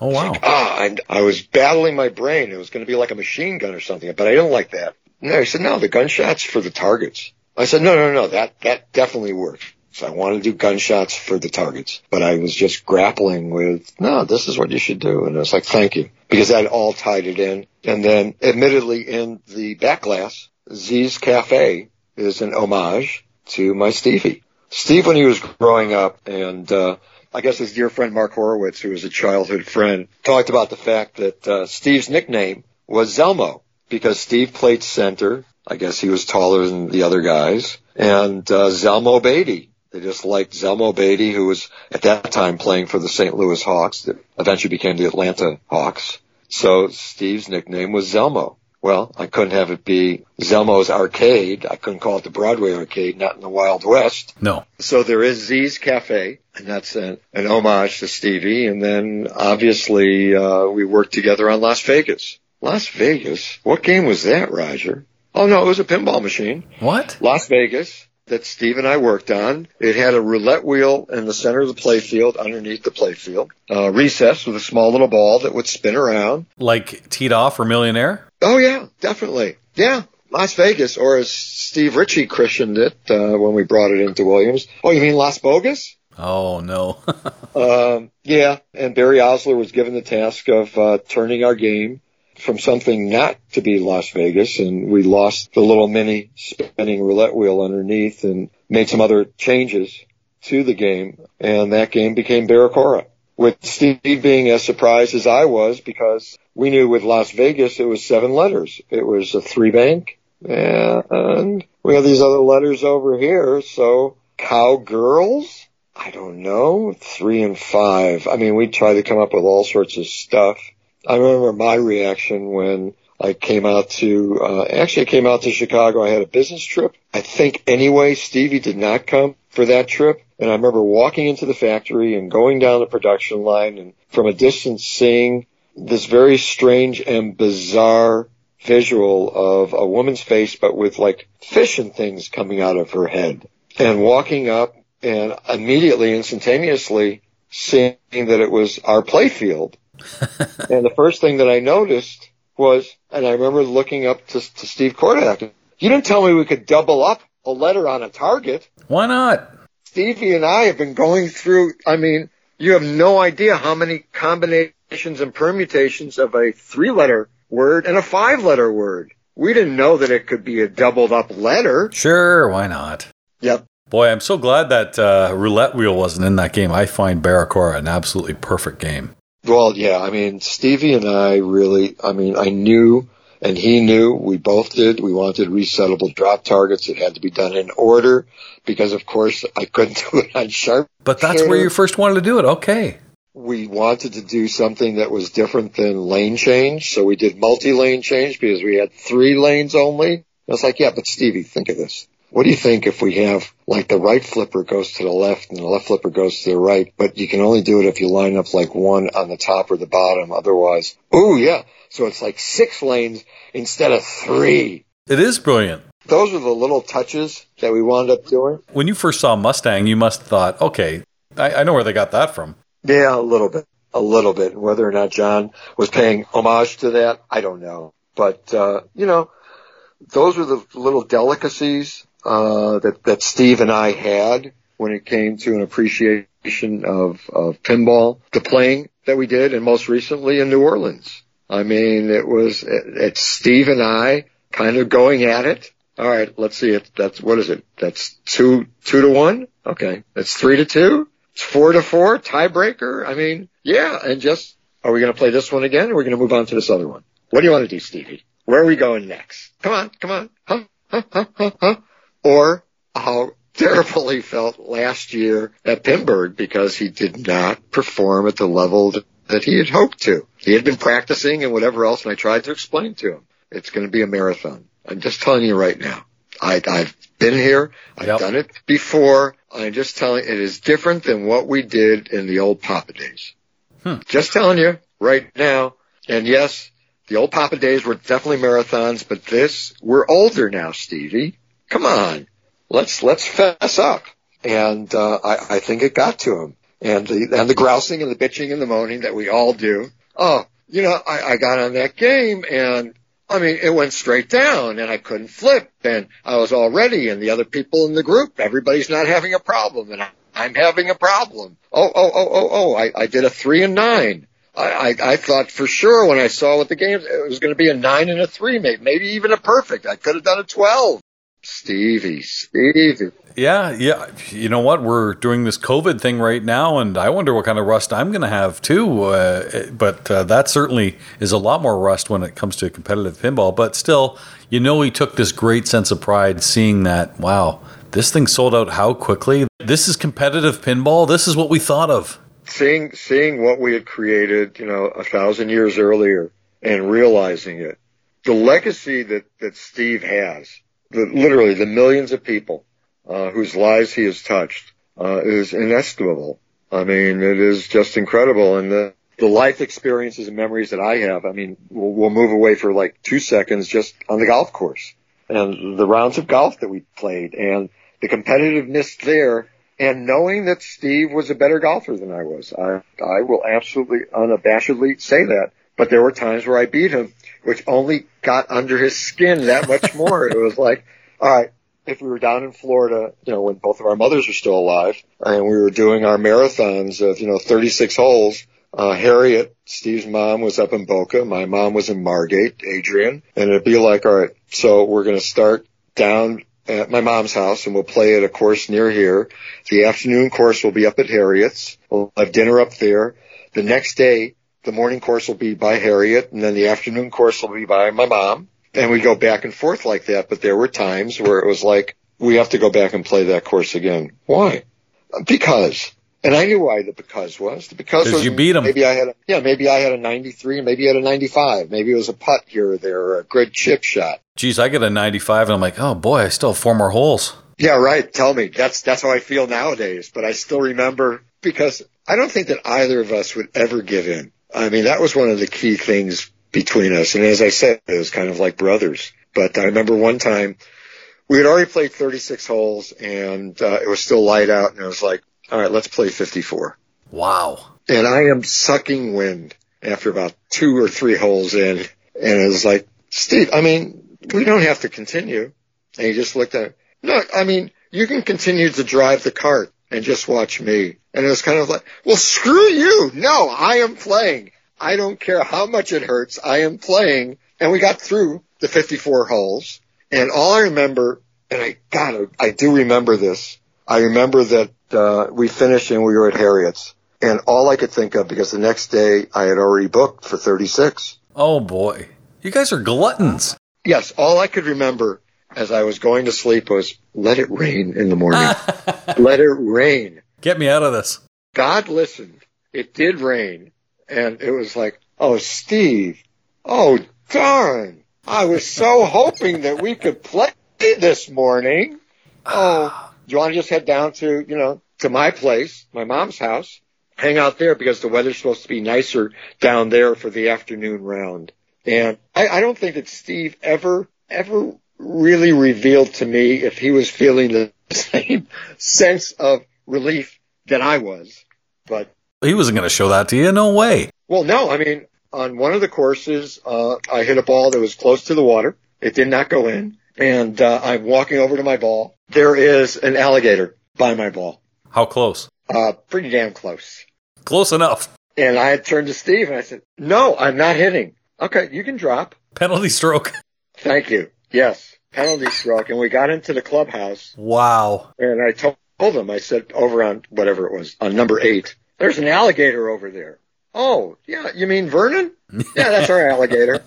Speaker 1: Oh wow!
Speaker 2: Like, ah, and I was battling my brain. It was going to be like a machine gun or something, but I didn't like that. No, he said, no, the gunshots for the targets. I said, no, no, no, that that definitely works. So I wanted to do gunshots for the targets, but I was just grappling with, no, this is what you should do. And I was like, thank you, because that all tied it in. And then admittedly in the back glass, Z's Cafe is an homage to my Stevie. Steve, when he was growing up and, uh, I guess his dear friend Mark Horowitz, who was a childhood friend, talked about the fact that uh, Steve's nickname was Zelmo because Steve played center. I guess he was taller than the other guys. And uh, Zelmo Beaty. They just liked Zelmo Beaty, who was at that time playing for the St. Louis Hawks that eventually became the Atlanta Hawks. So Steve's nickname was Zelmo. Well, I couldn't have it be Zelmo's Arcade. I couldn't call it the Broadway Arcade, not in the Wild West.
Speaker 1: No.
Speaker 2: So there is Z's Cafe, and that's an, an homage to Stevie. And then obviously, uh, we worked together on Las Vegas. Las Vegas? What game was that, Roger? Oh no, it was a pinball machine.
Speaker 1: What?
Speaker 2: Las Vegas that Steve and I worked on. It had a roulette wheel in the center of the playfield, underneath the playfield, uh, recessed with a small little ball that would spin around.
Speaker 1: Like teed off or millionaire?
Speaker 2: Oh yeah, definitely. Yeah, Las Vegas, or as Steve Ritchie christened it uh, when we brought it into Williams. Oh, you mean Las Bogus?
Speaker 1: Oh no.
Speaker 2: um, yeah, and Barry Oursler was given the task of uh, turning our game from something not to be Las Vegas and we lost the little mini spinning roulette wheel underneath and made some other changes to the game and that game became Barracora. With Steve being as surprised as I was because we knew with Las Vegas it was seven letters. It was a three bank and we have these other letters over here. So cowgirls? I don't know. Three and five. I mean, we tried to come up with all sorts of stuff I remember my reaction when I came out to, uh, actually I came out to Chicago. I had a business trip. I think anyway, Stevie did not come for that trip. And I remember walking into the factory and going down the production line and from a distance seeing this very strange and bizarre visual of a woman's face, but with like fish and things coming out of her head and walking up and immediately instantaneously seeing that it was our playfield and the first thing that I noticed was, and I remember looking up to, to Steve Kordek, you didn't tell me we could double up a letter on a target.
Speaker 1: Why not?
Speaker 2: Stevie and I have been going through, I mean, you have no idea how many combinations and permutations of a three letter word and a five letter word. We didn't know that it could be a doubled up letter.
Speaker 1: Sure, why not?
Speaker 2: Yep.
Speaker 1: Boy, I'm so glad that uh, roulette wheel wasn't in that game. I find Barracora an absolutely perfect game.
Speaker 2: Well, yeah, I mean, Stevie and I really, I mean, I knew and he knew we both did. We wanted resettable drop targets. It had to be done in order because of course I couldn't do it on sharp.
Speaker 1: But that's where you first wanted to do it. Okay.
Speaker 2: We wanted to do something that was different than lane change. So we did multi-lane change because we had three lanes only. I was like, yeah, but Stevie, think of this. What do you think if we have like the right flipper goes to the left and the left flipper goes to the right, but you can only do it if you line up like one on the top or the bottom. Otherwise, oh yeah. So it's like six lanes instead of three.
Speaker 1: It is brilliant.
Speaker 2: Those are the little touches that we wound up doing.
Speaker 1: When you first saw Mustang, you must have thought, okay, I, I know where they got that from.
Speaker 2: Yeah, a little bit. A little bit. Whether or not John was paying homage to that, I don't know. But, uh, you know, those are the little delicacies uh, that that Steve and I had when it came to an appreciation of of pinball, the playing that we did, and most recently in New Orleans. I mean, it was it's Steve and I kind of going at it. All right, let's see it. That's what is it? That's two two to one. Okay, that's three to two. It's four to four tiebreaker. I mean, yeah, and just are we going to play this one again, or are we going to move on to this other one? What do you want to do, Stevie? Where are we going next? Come on, come on. Huh, huh, huh, huh, huh or how terrible he felt last year at Pinburgh because he did not perform at the level that he had hoped to. He had been practicing and whatever else, and I tried to explain to him, it's going to be a marathon. I'm just telling you right now. I, have been here. I've yep. done it before. I'm just telling it is different than what we did in the old Papa days. Hmm. Just telling you right now. And yes, the old Papa days were definitely marathons, but this, we're older now, Stevie come on, let's let's fess up. And uh, I, I think it got to him. And the and the grousing and the bitching and the moaning that we all do. Oh, you know, I, I got on that game and I mean, it went straight down and I couldn't flip and I was all ready and the other people in the group, everybody's not having a problem and I, I'm having a problem. Oh, oh, oh, oh, oh, I, I did a three and nine. I, I, I thought for sure when I saw what the game, it was going to be a nine and a three, maybe, maybe even a perfect. I could have done a 12. Stevie, Stevie.
Speaker 1: Yeah, yeah. You know what? We're doing this COVID thing right now, and I wonder what kind of rust I'm going to have too. Uh, but uh, that certainly is a lot more rust when it comes to competitive pinball. But still, you know, he took this great sense of pride seeing that, wow, this thing sold out how quickly. This is competitive pinball. This is what we thought of.
Speaker 2: Seeing, seeing what we had created, you know, a thousand years earlier and realizing it. The legacy that, that Steve has the, literally the millions of people uh, whose lives he has touched uh, is inestimable. I mean, it is just incredible. And the, the life experiences and memories that I have, I mean, we'll, we'll move away for like two seconds just on the golf course and the rounds of golf that we played and the competitiveness there and knowing that Steve was a better golfer than I was. I, I will absolutely unabashedly say that. But there were times where I beat him, which only got under his skin that much more. it was like, all right, if we were down in Florida, you know, when both of our mothers were still alive and we were doing our marathons of, you know, 36 holes, uh, Harriet, Steve's mom was up in Boca. My mom was in Margate, Adrian. And it'd be like, all right, so we're going to start down at my mom's house and we'll play at a course near here. The afternoon course will be up at Harriet's. We'll have dinner up there. The next day, the morning course will be by Harriet and then the afternoon course will be by my mom. And we go back and forth like that. But there were times where it was like, we have to go back and play that course again. Why? Because. And I knew why the because was. The because was
Speaker 1: you beat them.
Speaker 2: Maybe I had a, yeah, maybe I had a 93 maybe I had a 95. Maybe it was a putt here or there or a good chip shot.
Speaker 1: Geez, I get a 95 and I'm like, oh boy, I still have four more holes.
Speaker 2: Yeah, right. Tell me. That's, that's how I feel nowadays. But I still remember because I don't think that either of us would ever give in. I mean, that was one of the key things between us. And as I said, it was kind of like brothers. But I remember one time we had already played 36 holes and uh, it was still light out and I was like, all right, let's play 54.
Speaker 1: Wow.
Speaker 2: And I am sucking wind after about two or three holes in. And it was like, Steve, I mean, we don't have to continue. And he just looked at it. No, I mean, you can continue to drive the cart and just watch me. And it was kind of like, well, screw you. No, I am playing. I don't care how much it hurts. I am playing. And we got through the 54 holes. And all I remember, and I, God, I do remember this. I remember that, uh, we finished and we were at Harriet's And all I could think of, because the next day I had already booked for 36.
Speaker 1: Oh boy. You guys are gluttons.
Speaker 2: Yes, all I could remember as I was going to sleep was, let it rain in the morning. let it rain.
Speaker 1: Get me out of this.
Speaker 2: God listened. It did rain. And it was like, oh, Steve. Oh, darn. I was so hoping that we could play this morning. Oh, ah. do you want to just head down to, you know, to my place, my mom's house, hang out there because the weather's supposed to be nicer down there for the afternoon round. And I, I don't think that Steve ever, ever really revealed to me if he was feeling the same sense of relief that I was. But
Speaker 1: he wasn't going to show that to you. No way.
Speaker 2: Well, no. I mean, on one of the courses, uh, I hit a ball that was close to the water. It did not go in. And uh, I'm walking over to my ball. There is an alligator by my ball.
Speaker 1: How close?
Speaker 2: Uh, pretty damn close.
Speaker 1: Close enough.
Speaker 2: And I had turned to Steve and I said, no, I'm not hitting. Okay, you can drop.
Speaker 1: Penalty stroke.
Speaker 2: Thank you. Yes, penalty stroke. And we got into the clubhouse.
Speaker 1: Wow.
Speaker 2: And I told them, I said, over on whatever it was, on number eight, there's an alligator over there. Oh, yeah, you mean Vernon? Yeah, that's our alligator.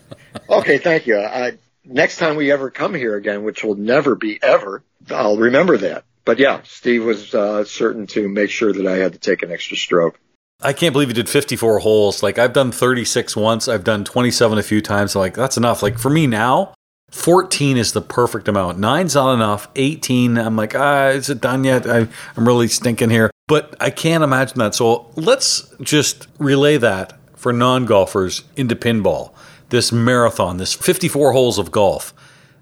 Speaker 2: Okay, thank you. I, next time we ever come here again, which will never be ever, I'll remember that. But yeah, Steve was uh, certain to make sure that I had to take an extra stroke.
Speaker 1: I can't believe you did 54 holes. Like I've done 36 once, I've done 27 a few times. So like that's enough. Like for me now, 14 is the perfect amount. Nine's not enough. 18, I'm like, ah, is it done yet? I, I'm really stinking here. But I can't imagine that. So let's just relay that for non golfers into pinball. This marathon, this 54 holes of golf.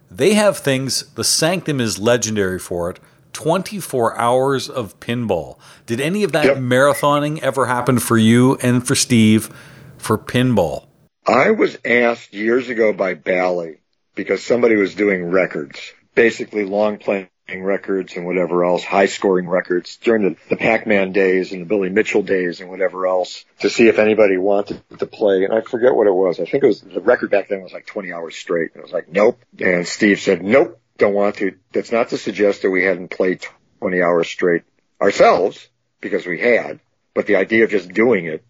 Speaker 1: They have things, the Sanctum is legendary for it. 24 hours of pinball. Did any of that yep. marathoning ever happen for you and for Steve for pinball?
Speaker 2: I was asked years ago by Bally because somebody was doing records, basically long playing records and whatever else, high scoring records during the, the Pac-Man days and the Billy Mitchell days and whatever else to see if anybody wanted to play. And I forget what it was. I think it was the record back then was like 20 hours straight. And I was like, nope. And Steve said, nope don't want to. That's not to suggest that we hadn't played 20 hours straight ourselves, because we had, but the idea of just doing it,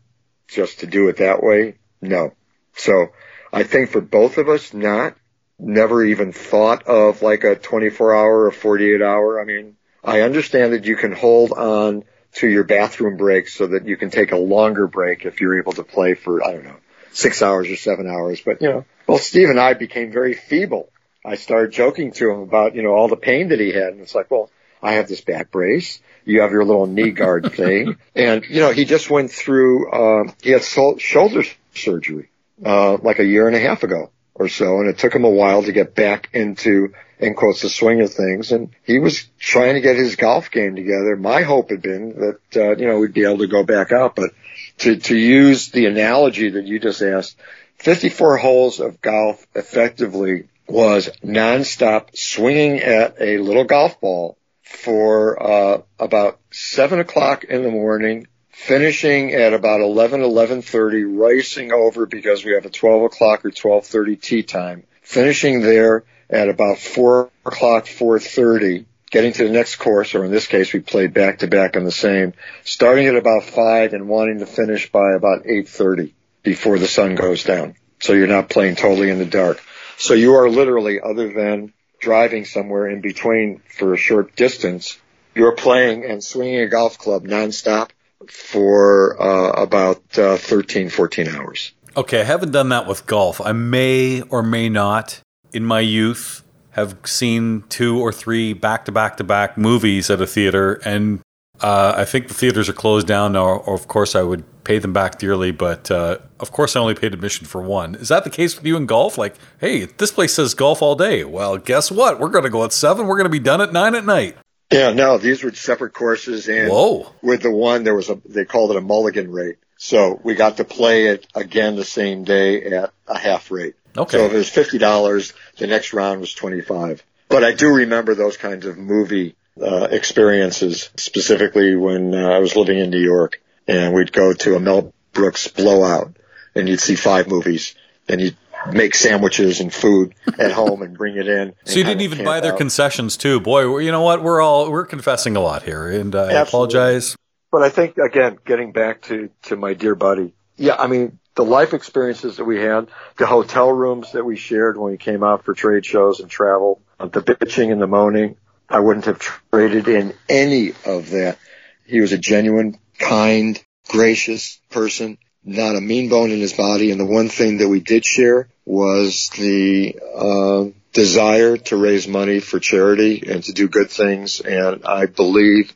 Speaker 2: just to do it that way, no. So I think for both of us, not, never even thought of like a 24 hour or 48 hour. I mean, I understand that you can hold on to your bathroom break so that you can take a longer break if you're able to play for, I don't know, six hours or seven hours. But, you know, well, Steve and I became very feeble I started joking to him about, you know, all the pain that he had. And it's like, well, I have this back brace. You have your little knee guard thing. And, you know, he just went through, uh, he had shoulder surgery, uh, like a year and a half ago or so. And it took him a while to get back into, in quotes, the swing of things. And he was trying to get his golf game together. My hope had been that, uh, you know, we'd be able to go back out. But to, to use the analogy that you just asked, 54 holes of golf effectively was nonstop swinging at a little golf ball for uh, about seven o'clock in the morning, finishing at about eleven, eleven thirty, racing over because we have a twelve o'clock or twelve thirty tea time, finishing there at about four o'clock, four thirty. Getting to the next course, or in this case, we played back to back on the same, starting at about five and wanting to finish by about 8.30 before the sun goes down. So you're not playing totally in the dark. So you are literally, other than driving somewhere in between for a short distance, you're playing and swinging a golf club nonstop for uh, about uh, 13, 14 hours.
Speaker 1: Okay, I haven't done that with golf. I may or may not, in my youth, have seen two or three back to back to back movies at a theater, and uh, I think the theaters are closed down now. Or of course, I would pay them back dearly, but uh, of course, I only paid admission for one. Is that the case with you in golf? Like, hey, this place says golf all day. Well, guess what? We're going to go at seven. We're going to be done at nine at night.
Speaker 2: Yeah, no, these were separate courses, and
Speaker 1: Whoa.
Speaker 2: with the one there was a they called it a mulligan rate. So we got to play it again the same day at a half rate.
Speaker 1: Okay.
Speaker 2: So if it was fifty dollars, the next round was twenty five. But I do remember those kinds of movie uh, experiences, specifically when uh, I was living in New York, and we'd go to a Mel Brooks blowout, and you'd see five movies, and you'd make sandwiches and food at home and bring it in.
Speaker 1: So you didn't even buy their out. concessions too, boy. You know what? We're all we're confessing a lot here, and uh, I Absolutely. apologize.
Speaker 2: but I think again, getting back to, to my dear buddy. Yeah. I mean, the life experiences that we had, the hotel rooms that we shared when we came out for trade shows and travel, uh, the bitching and the moaning, I wouldn't have traded in any of that. He was a genuine, kind, gracious person, not a mean bone in his body. And the one thing that we did share was the uh, desire to raise money for charity and to do good things. And I believe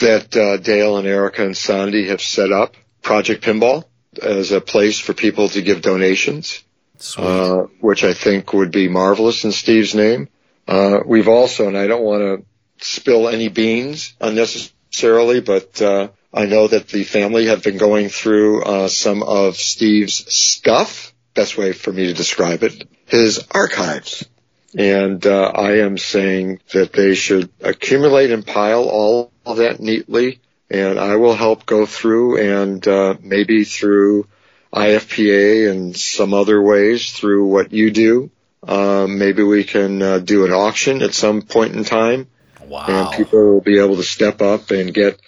Speaker 2: that uh, Dale and Erica and Sandy have set up Project Pinball as a place for people to give donations, uh, which I think would be marvelous in Steve's name. Uh, we've also, and I don't want to spill any beans unnecessarily, but uh, I know that the family have been going through uh, some of Steve's stuff. Best way for me to describe it, his archives. And uh, I am saying that they should accumulate and pile all of that neatly, and I will help go through and uh, maybe through IFPA and some other ways through what you do. Um, maybe we can uh, do an auction at some point in time,
Speaker 1: Wow.
Speaker 2: and people will be able to step up and get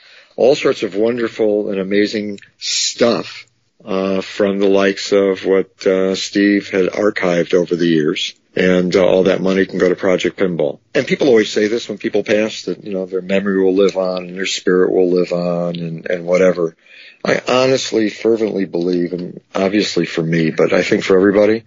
Speaker 2: all sorts of wonderful and amazing stuff uh, from the likes of what uh, Steve had archived over the years. And uh, all that money can go to Project Pinball. And people always say this when people pass that, you know, their memory will live on and their spirit will live on and, and whatever. I honestly, fervently believe, and obviously for me, but I think for everybody,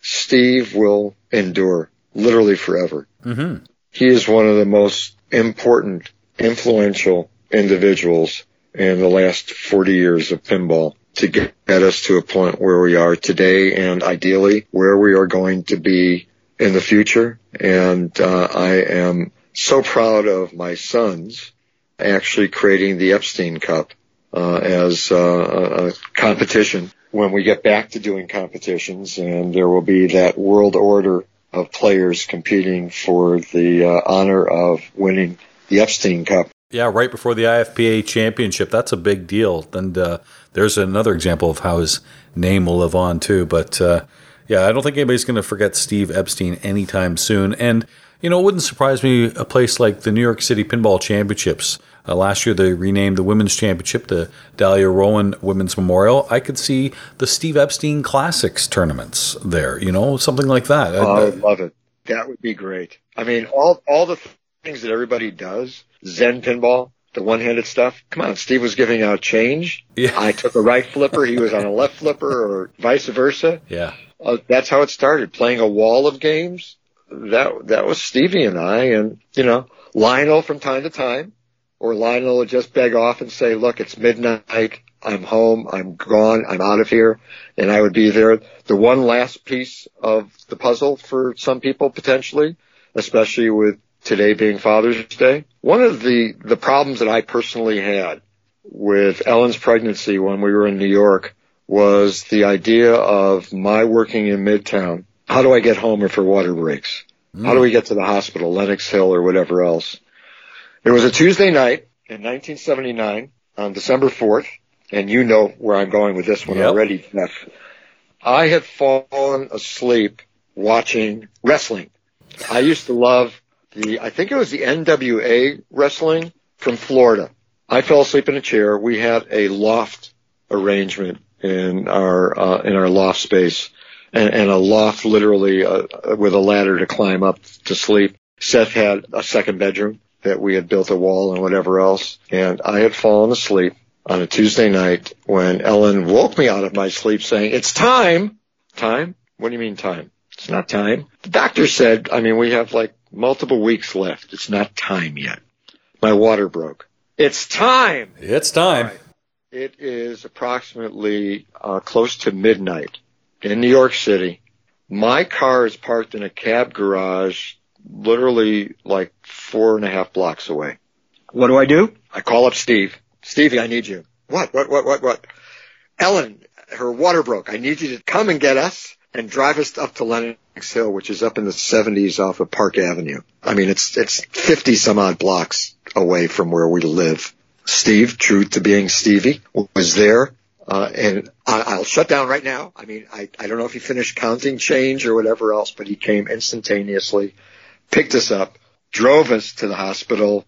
Speaker 2: Steve will endure literally forever.
Speaker 1: Mm-hmm.
Speaker 2: He is one of the most important, influential individuals in the last 40 years of pinball to get us to a point where we are today and ideally where we are going to be in the future. And uh, I am so proud of my sons actually creating the Epstein Cup uh, as uh, a, competition when we get back to doing competitions and there will be that world order of players competing for the uh, honor of winning the Epstein Cup.
Speaker 1: Yeah, right before the IFPA championship. That's a big deal. And uh, there's another example of how his name will live on, too. But uh, yeah, I don't think anybody's going to forget Steve Epstein anytime soon. And, you know, it wouldn't surprise me a place like the New York City Pinball Championships. Uh, last year, they renamed the Women's Championship the Dahlia Rowan Women's Memorial. I could see the Steve Epstein Classics tournaments there, you know, something like that.
Speaker 2: Oh, I would love it. That would be great. I mean, all all the things that everybody does, Zen pinball, the one-handed stuff. Come on, Steve was giving out change.
Speaker 1: Yeah.
Speaker 2: I took a right flipper, he was on a left flipper, or vice versa.
Speaker 1: yeah.
Speaker 2: Uh, that's how it started. Playing a wall of games. That that was Stevie and I, and you know, Lionel from time to time, or Lionel would just beg off and say, "Look, it's midnight. I'm home. I'm gone. I'm out of here," and I would be there. The one last piece of the puzzle for some people potentially, especially with today being Father's Day. One of the the problems that I personally had with Ellen's pregnancy when we were in New York was the idea of my working in Midtown. How do I get home if her water breaks? Mm. How do we get to the hospital, Lenox Hill or whatever else? It was a Tuesday night in 1979 on December 4th, and you know where I'm going with this one
Speaker 1: Yep.
Speaker 2: already, Jeff. I had fallen asleep watching wrestling. I used to love the, I think it was the NWA wrestling from Florida. I fell asleep in a chair. We had a loft arrangement in our, uh, in our loft space and, and a loft literally, uh, with a ladder to climb up to sleep. Seth had a second bedroom that we had built a wall and whatever else. And I had fallen asleep on a Tuesday night when Ellen woke me out of my sleep saying, it's time. Time? What do you mean time? It's not time. The doctor said, I mean, we have like multiple weeks left. It's not time yet. My water broke. It's time.
Speaker 1: It's time.
Speaker 2: It is approximately uh, close to midnight in New York City. My car is parked in a cab garage, literally like four and a half blocks away. What do I do? I call up Steve. Stevie, I need you. What? What? What? What? What? Ellen, her water broke. I need you to come and get us and drive us up to Lenox Hill, which is up in the 70s off of Park Avenue. I mean, it's it's 50 some odd blocks away from where we live. Steve, true to being Stevie, was there. Uh, and I, I'll shut down right now. I mean, I, I don't know if he finished counting change or whatever else, but he came instantaneously, picked us up, drove us to the hospital,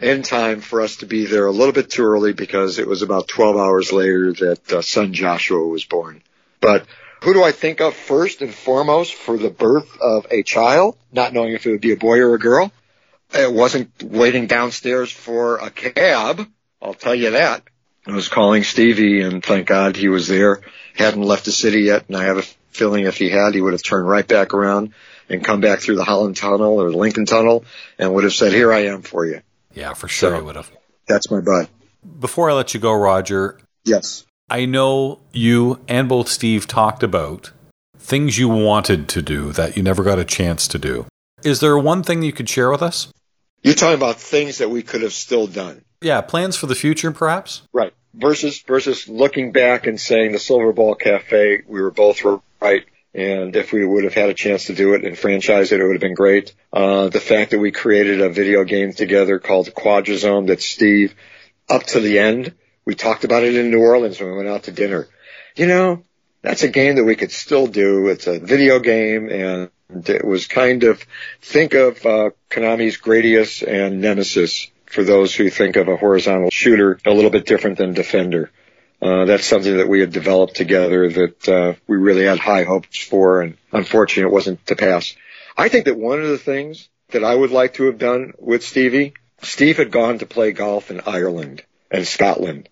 Speaker 2: in time for us to be there a little bit too early because it was about 12 hours later that uh, son Joshua was born. But who do I think of first and foremost for the birth of a child, not knowing if it would be a boy or a girl? It wasn't waiting downstairs for a cab. I'll tell you that. I was calling Stevie and thank God he was there. Hadn't left the city yet and I have a feeling if he had, he would have turned right back around and come back through the Holland Tunnel or the Lincoln Tunnel and would have said, here I am for you.
Speaker 1: Yeah, for sure so, he would have.
Speaker 2: That's my bud.
Speaker 1: Before I let you go, Roger.
Speaker 2: Yes.
Speaker 1: I know you and both Steve talked about things you wanted to do that you never got a chance to do. Is there one thing you could share with us?
Speaker 2: You're talking about things that we could have still done.
Speaker 1: Yeah, plans for the future, perhaps.
Speaker 2: Right. Versus versus looking back and saying the Silver Ball Cafe, we were both right. And if we would have had a chance to do it and franchise it, it would have been great. Uh, the fact that we created a video game together called Quadrazone that Steve, up to the end, we talked about it in New Orleans when we went out to dinner. You know, that's a game that we could still do. It's a video game and it was kind of, think of, uh, Konami's Gradius and Nemesis for those who think of a horizontal shooter a little bit different than Defender. Uh, that's something that we had developed together that uh, we really had high hopes for, and unfortunately, it wasn't to pass. I think that one of the things that I would like to have done with Stevie, Steve had gone to play golf in Ireland and Scotland,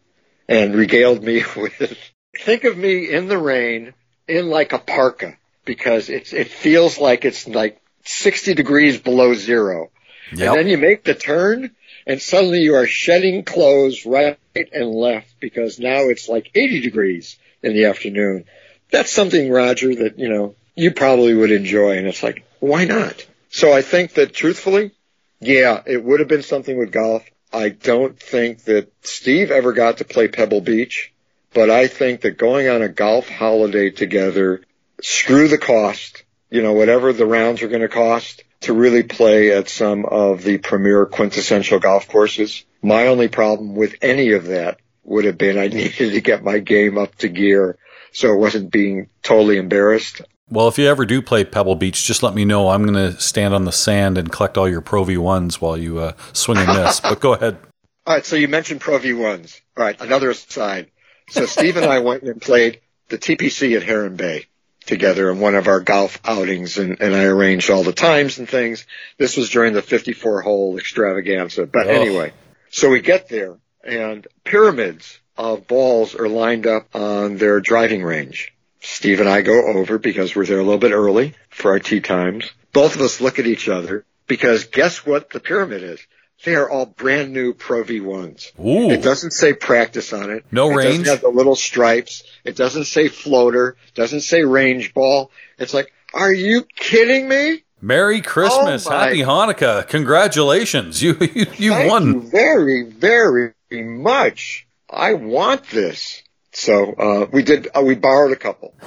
Speaker 2: and regaled me with. Think of me in the rain in like a parka because it's it feels like it's like 60 degrees below zero. Yep. And then you make the turn and suddenly you are shedding clothes right and left because now it's like 80 degrees in the afternoon. That's something, Roger, that, you know, you probably would enjoy. And it's like, why not? So I think that truthfully, yeah, it would have been something with golf. I don't think that Steve ever got to play Pebble Beach, but I think that going on a golf holiday together, screw the cost, you know, whatever the rounds are going to cost, to really play at some of the premier quintessential golf courses. My only problem with any of that would have been I needed to get my game up to gear so it wasn't being totally embarrassed.
Speaker 1: Well, if you ever do play Pebble Beach, just let me know. I'm going to stand on the sand and collect all your Pro V1s while you uh, swing and miss. but go ahead.
Speaker 2: All right, so you mentioned Pro V1s. All right, another aside. So Steve and I went and played the TPC at Heron Bay together in one of our golf outings and, and I arranged all the times and things. This was during the 54 hole extravaganza. But oh. anyway, so we get there and pyramids of balls are lined up on their driving range. Steve and I go over because we're there a little bit early for our tea times. Both of us look at each other because guess what the pyramid is? They are all brand new Pro V1s.
Speaker 1: Ooh.
Speaker 2: It doesn't say practice on it.
Speaker 1: No
Speaker 2: it
Speaker 1: range.
Speaker 2: It doesn't have the little stripes. It doesn't say floater. Doesn't say range ball. It's like, are you kidding me?
Speaker 1: Merry Christmas, oh Happy Hanukkah! Congratulations, you you, you
Speaker 2: Thank
Speaker 1: won.
Speaker 2: You very very much. I want this. So uh, we did. Uh, we borrowed a couple.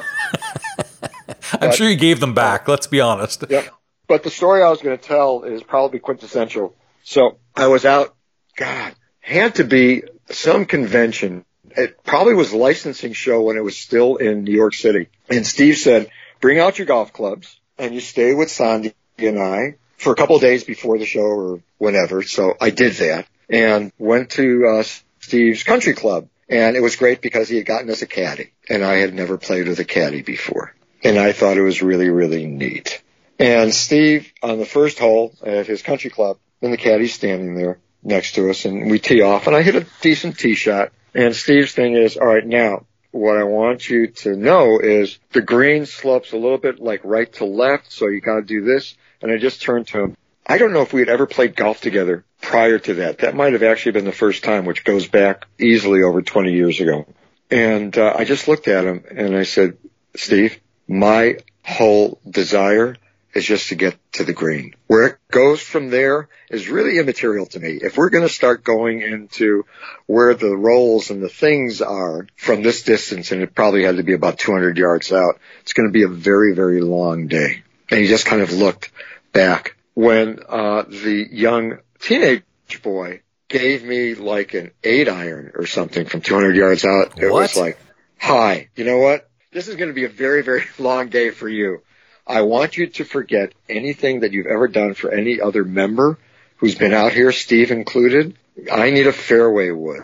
Speaker 1: I'm but, sure you gave them back. Let's be honest.
Speaker 2: Yeah. But the story I was going to tell is probably quintessential. So I was out, God, had to be some convention. It probably was a licensing show when it was still in New York City. And Steve said, bring out your golf clubs and you stay with Sandy and I for a couple of days before the show or whenever. So I did that and went to uh, Steve's country club. And it was great because he had gotten us a caddy and I had never played with a caddy before. And I thought it was really, really neat. And Steve on the first hole at his country club and the caddy's standing there next to us and we tee off and I hit a decent tee shot. And Steve's thing is, all right, now what I want you to know is the green slopes a little bit like right to left. So you got to do this. And I just turned to him. I don't know if we had ever played golf together prior to that. That might have actually been the first time, which goes back easily over 20 years ago. And uh, I just looked at him and I said, Steve, my whole desire is just to get to the green. Where it goes from there is really immaterial to me. If we're going to start going into where the rolls and the things are from this distance, and it probably had to be about 200 yards out, it's going to be a very, very long day. And he just kind of looked back when uh, the young teenage boy gave me like an eight iron or something from 200 yards out. It
Speaker 1: what?
Speaker 2: was like, hi, you know what? This is going to be a very, very long day for you. I want you to forget anything that you've ever done for any other member who's been out here, Steve included, I need a fairway wood.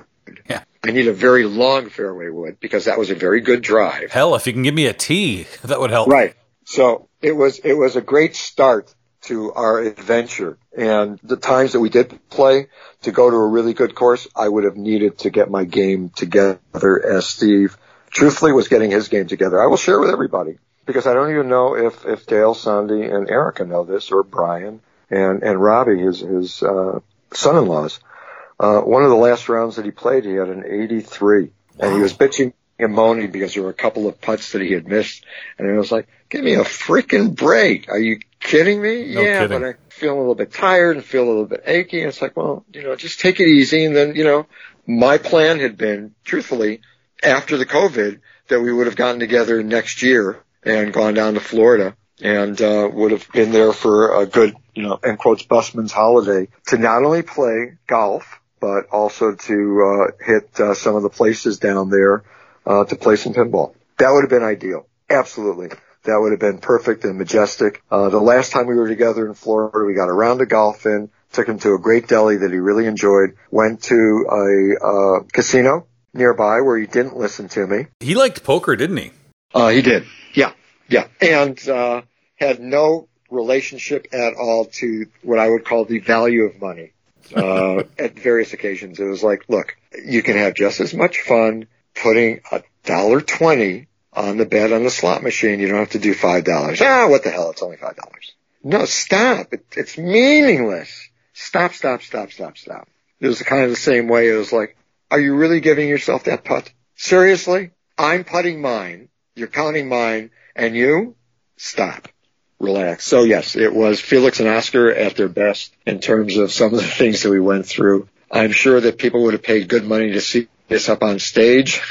Speaker 1: Yeah.
Speaker 2: I need a very long fairway wood because that was a very good drive.
Speaker 1: Hell, if you can give me a tee, that would help.
Speaker 2: Right. So it was it was a great start to our adventure. And the times that we did play to go to a really good course, I would have needed to get my game together as Steve truthfully was getting his game together. I will share with everybody because I don't even know if, if Dale, Sandy, and Erica know this or Brian and, and Robbie, his, his, uh, son-in-laws. Uh, one of the last rounds that he played, he had an 83 and he was bitching and moaning because there were a couple of putts that he had missed. And I was like, give me a freaking break. Are you kidding me?
Speaker 1: No
Speaker 2: yeah,
Speaker 1: kidding.
Speaker 2: but I feel a little bit tired and feel a little bit achy. And it's like, well, you know, just take it easy. And then, you know, my plan had been, truthfully, after the COVID, that we would have gotten together next year and gone down to Florida and uh, would have been there for a good, you know, in quotes, busman's holiday to not only play golf, but also to uh, hit uh, some of the places down there uh, to play some pinball. That would have been ideal. Absolutely. That would have been perfect and majestic. Uh, the last time we were together in Florida, we got a round of golf in, took him to a great deli that he really enjoyed, went to a uh, casino nearby where he didn't listen to me.
Speaker 1: He liked poker, didn't he?
Speaker 2: Uh, he did. Yeah. Yeah. And, uh, had no relationship at all to what I would call the value of money. Uh, at various occasions, it was like, look, you can have just as much fun putting a dollar twenty on the bet on the slot machine. You don't have to do five dollars. Ah, what the hell? It's only five dollars. No, stop. It, it's meaningless. Stop, stop, stop, stop, stop. It was kind of the same way. It was like, are you really giving yourself that putt? Seriously? I'm putting mine. You're counting mine and you stop. Relax. So yes, it was Felix and Oscar at their best in terms of some of the things that we went through. I'm sure that people would have paid good money to see this up on stage,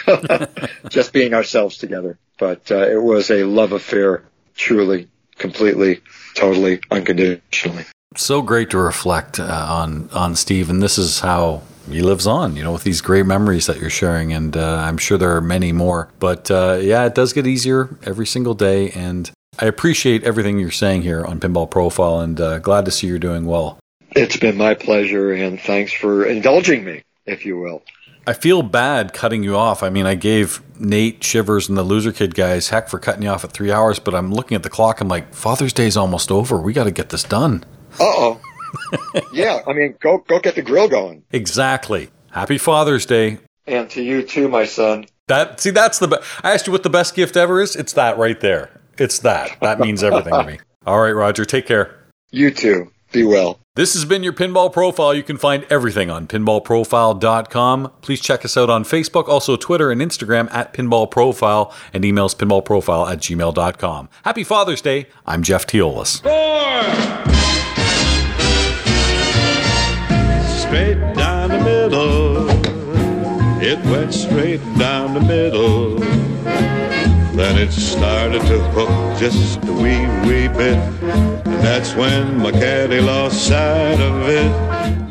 Speaker 2: just being ourselves together. But uh, it was a love affair, truly, completely, totally, unconditionally.
Speaker 1: So great to reflect uh, on on Steve, and this is how he lives on. You know, with these great memories that you're sharing, and uh, I'm sure there are many more. But uh, yeah, it does get easier every single day, and I appreciate everything you're saying here on Pinball Profile, and uh, glad to see you're doing well.
Speaker 2: It's been my pleasure, and thanks for indulging me, if you will.
Speaker 1: I feel bad cutting you off. I mean, I gave Nate Shivers and the Loser Kid guys heck for cutting you off at three hours, but I'm looking at the clock. I'm like, Father's Day's almost over. We got to get this done.
Speaker 2: Uh oh. yeah, I mean, go go get the grill going.
Speaker 1: Exactly. Happy Father's Day.
Speaker 2: And to you too, my son.
Speaker 1: That see, that's the. Be- I asked you what the best gift ever is. It's that right there. It's that. That means everything to me. All right, Roger. Take care.
Speaker 2: You too. Be well.
Speaker 1: This has been your Pinball Profile. You can find everything on pinballprofile.com. Please check us out on Facebook, also Twitter and Instagram at Pinball Profile, and emails pinballprofile at gmail.com. Happy Father's Day. I'm Jeff Teolis.
Speaker 3: straight down the middle. It went straight down the middle. Then it started to hook just a wee, wee bit. That's when my caddy lost sight of it.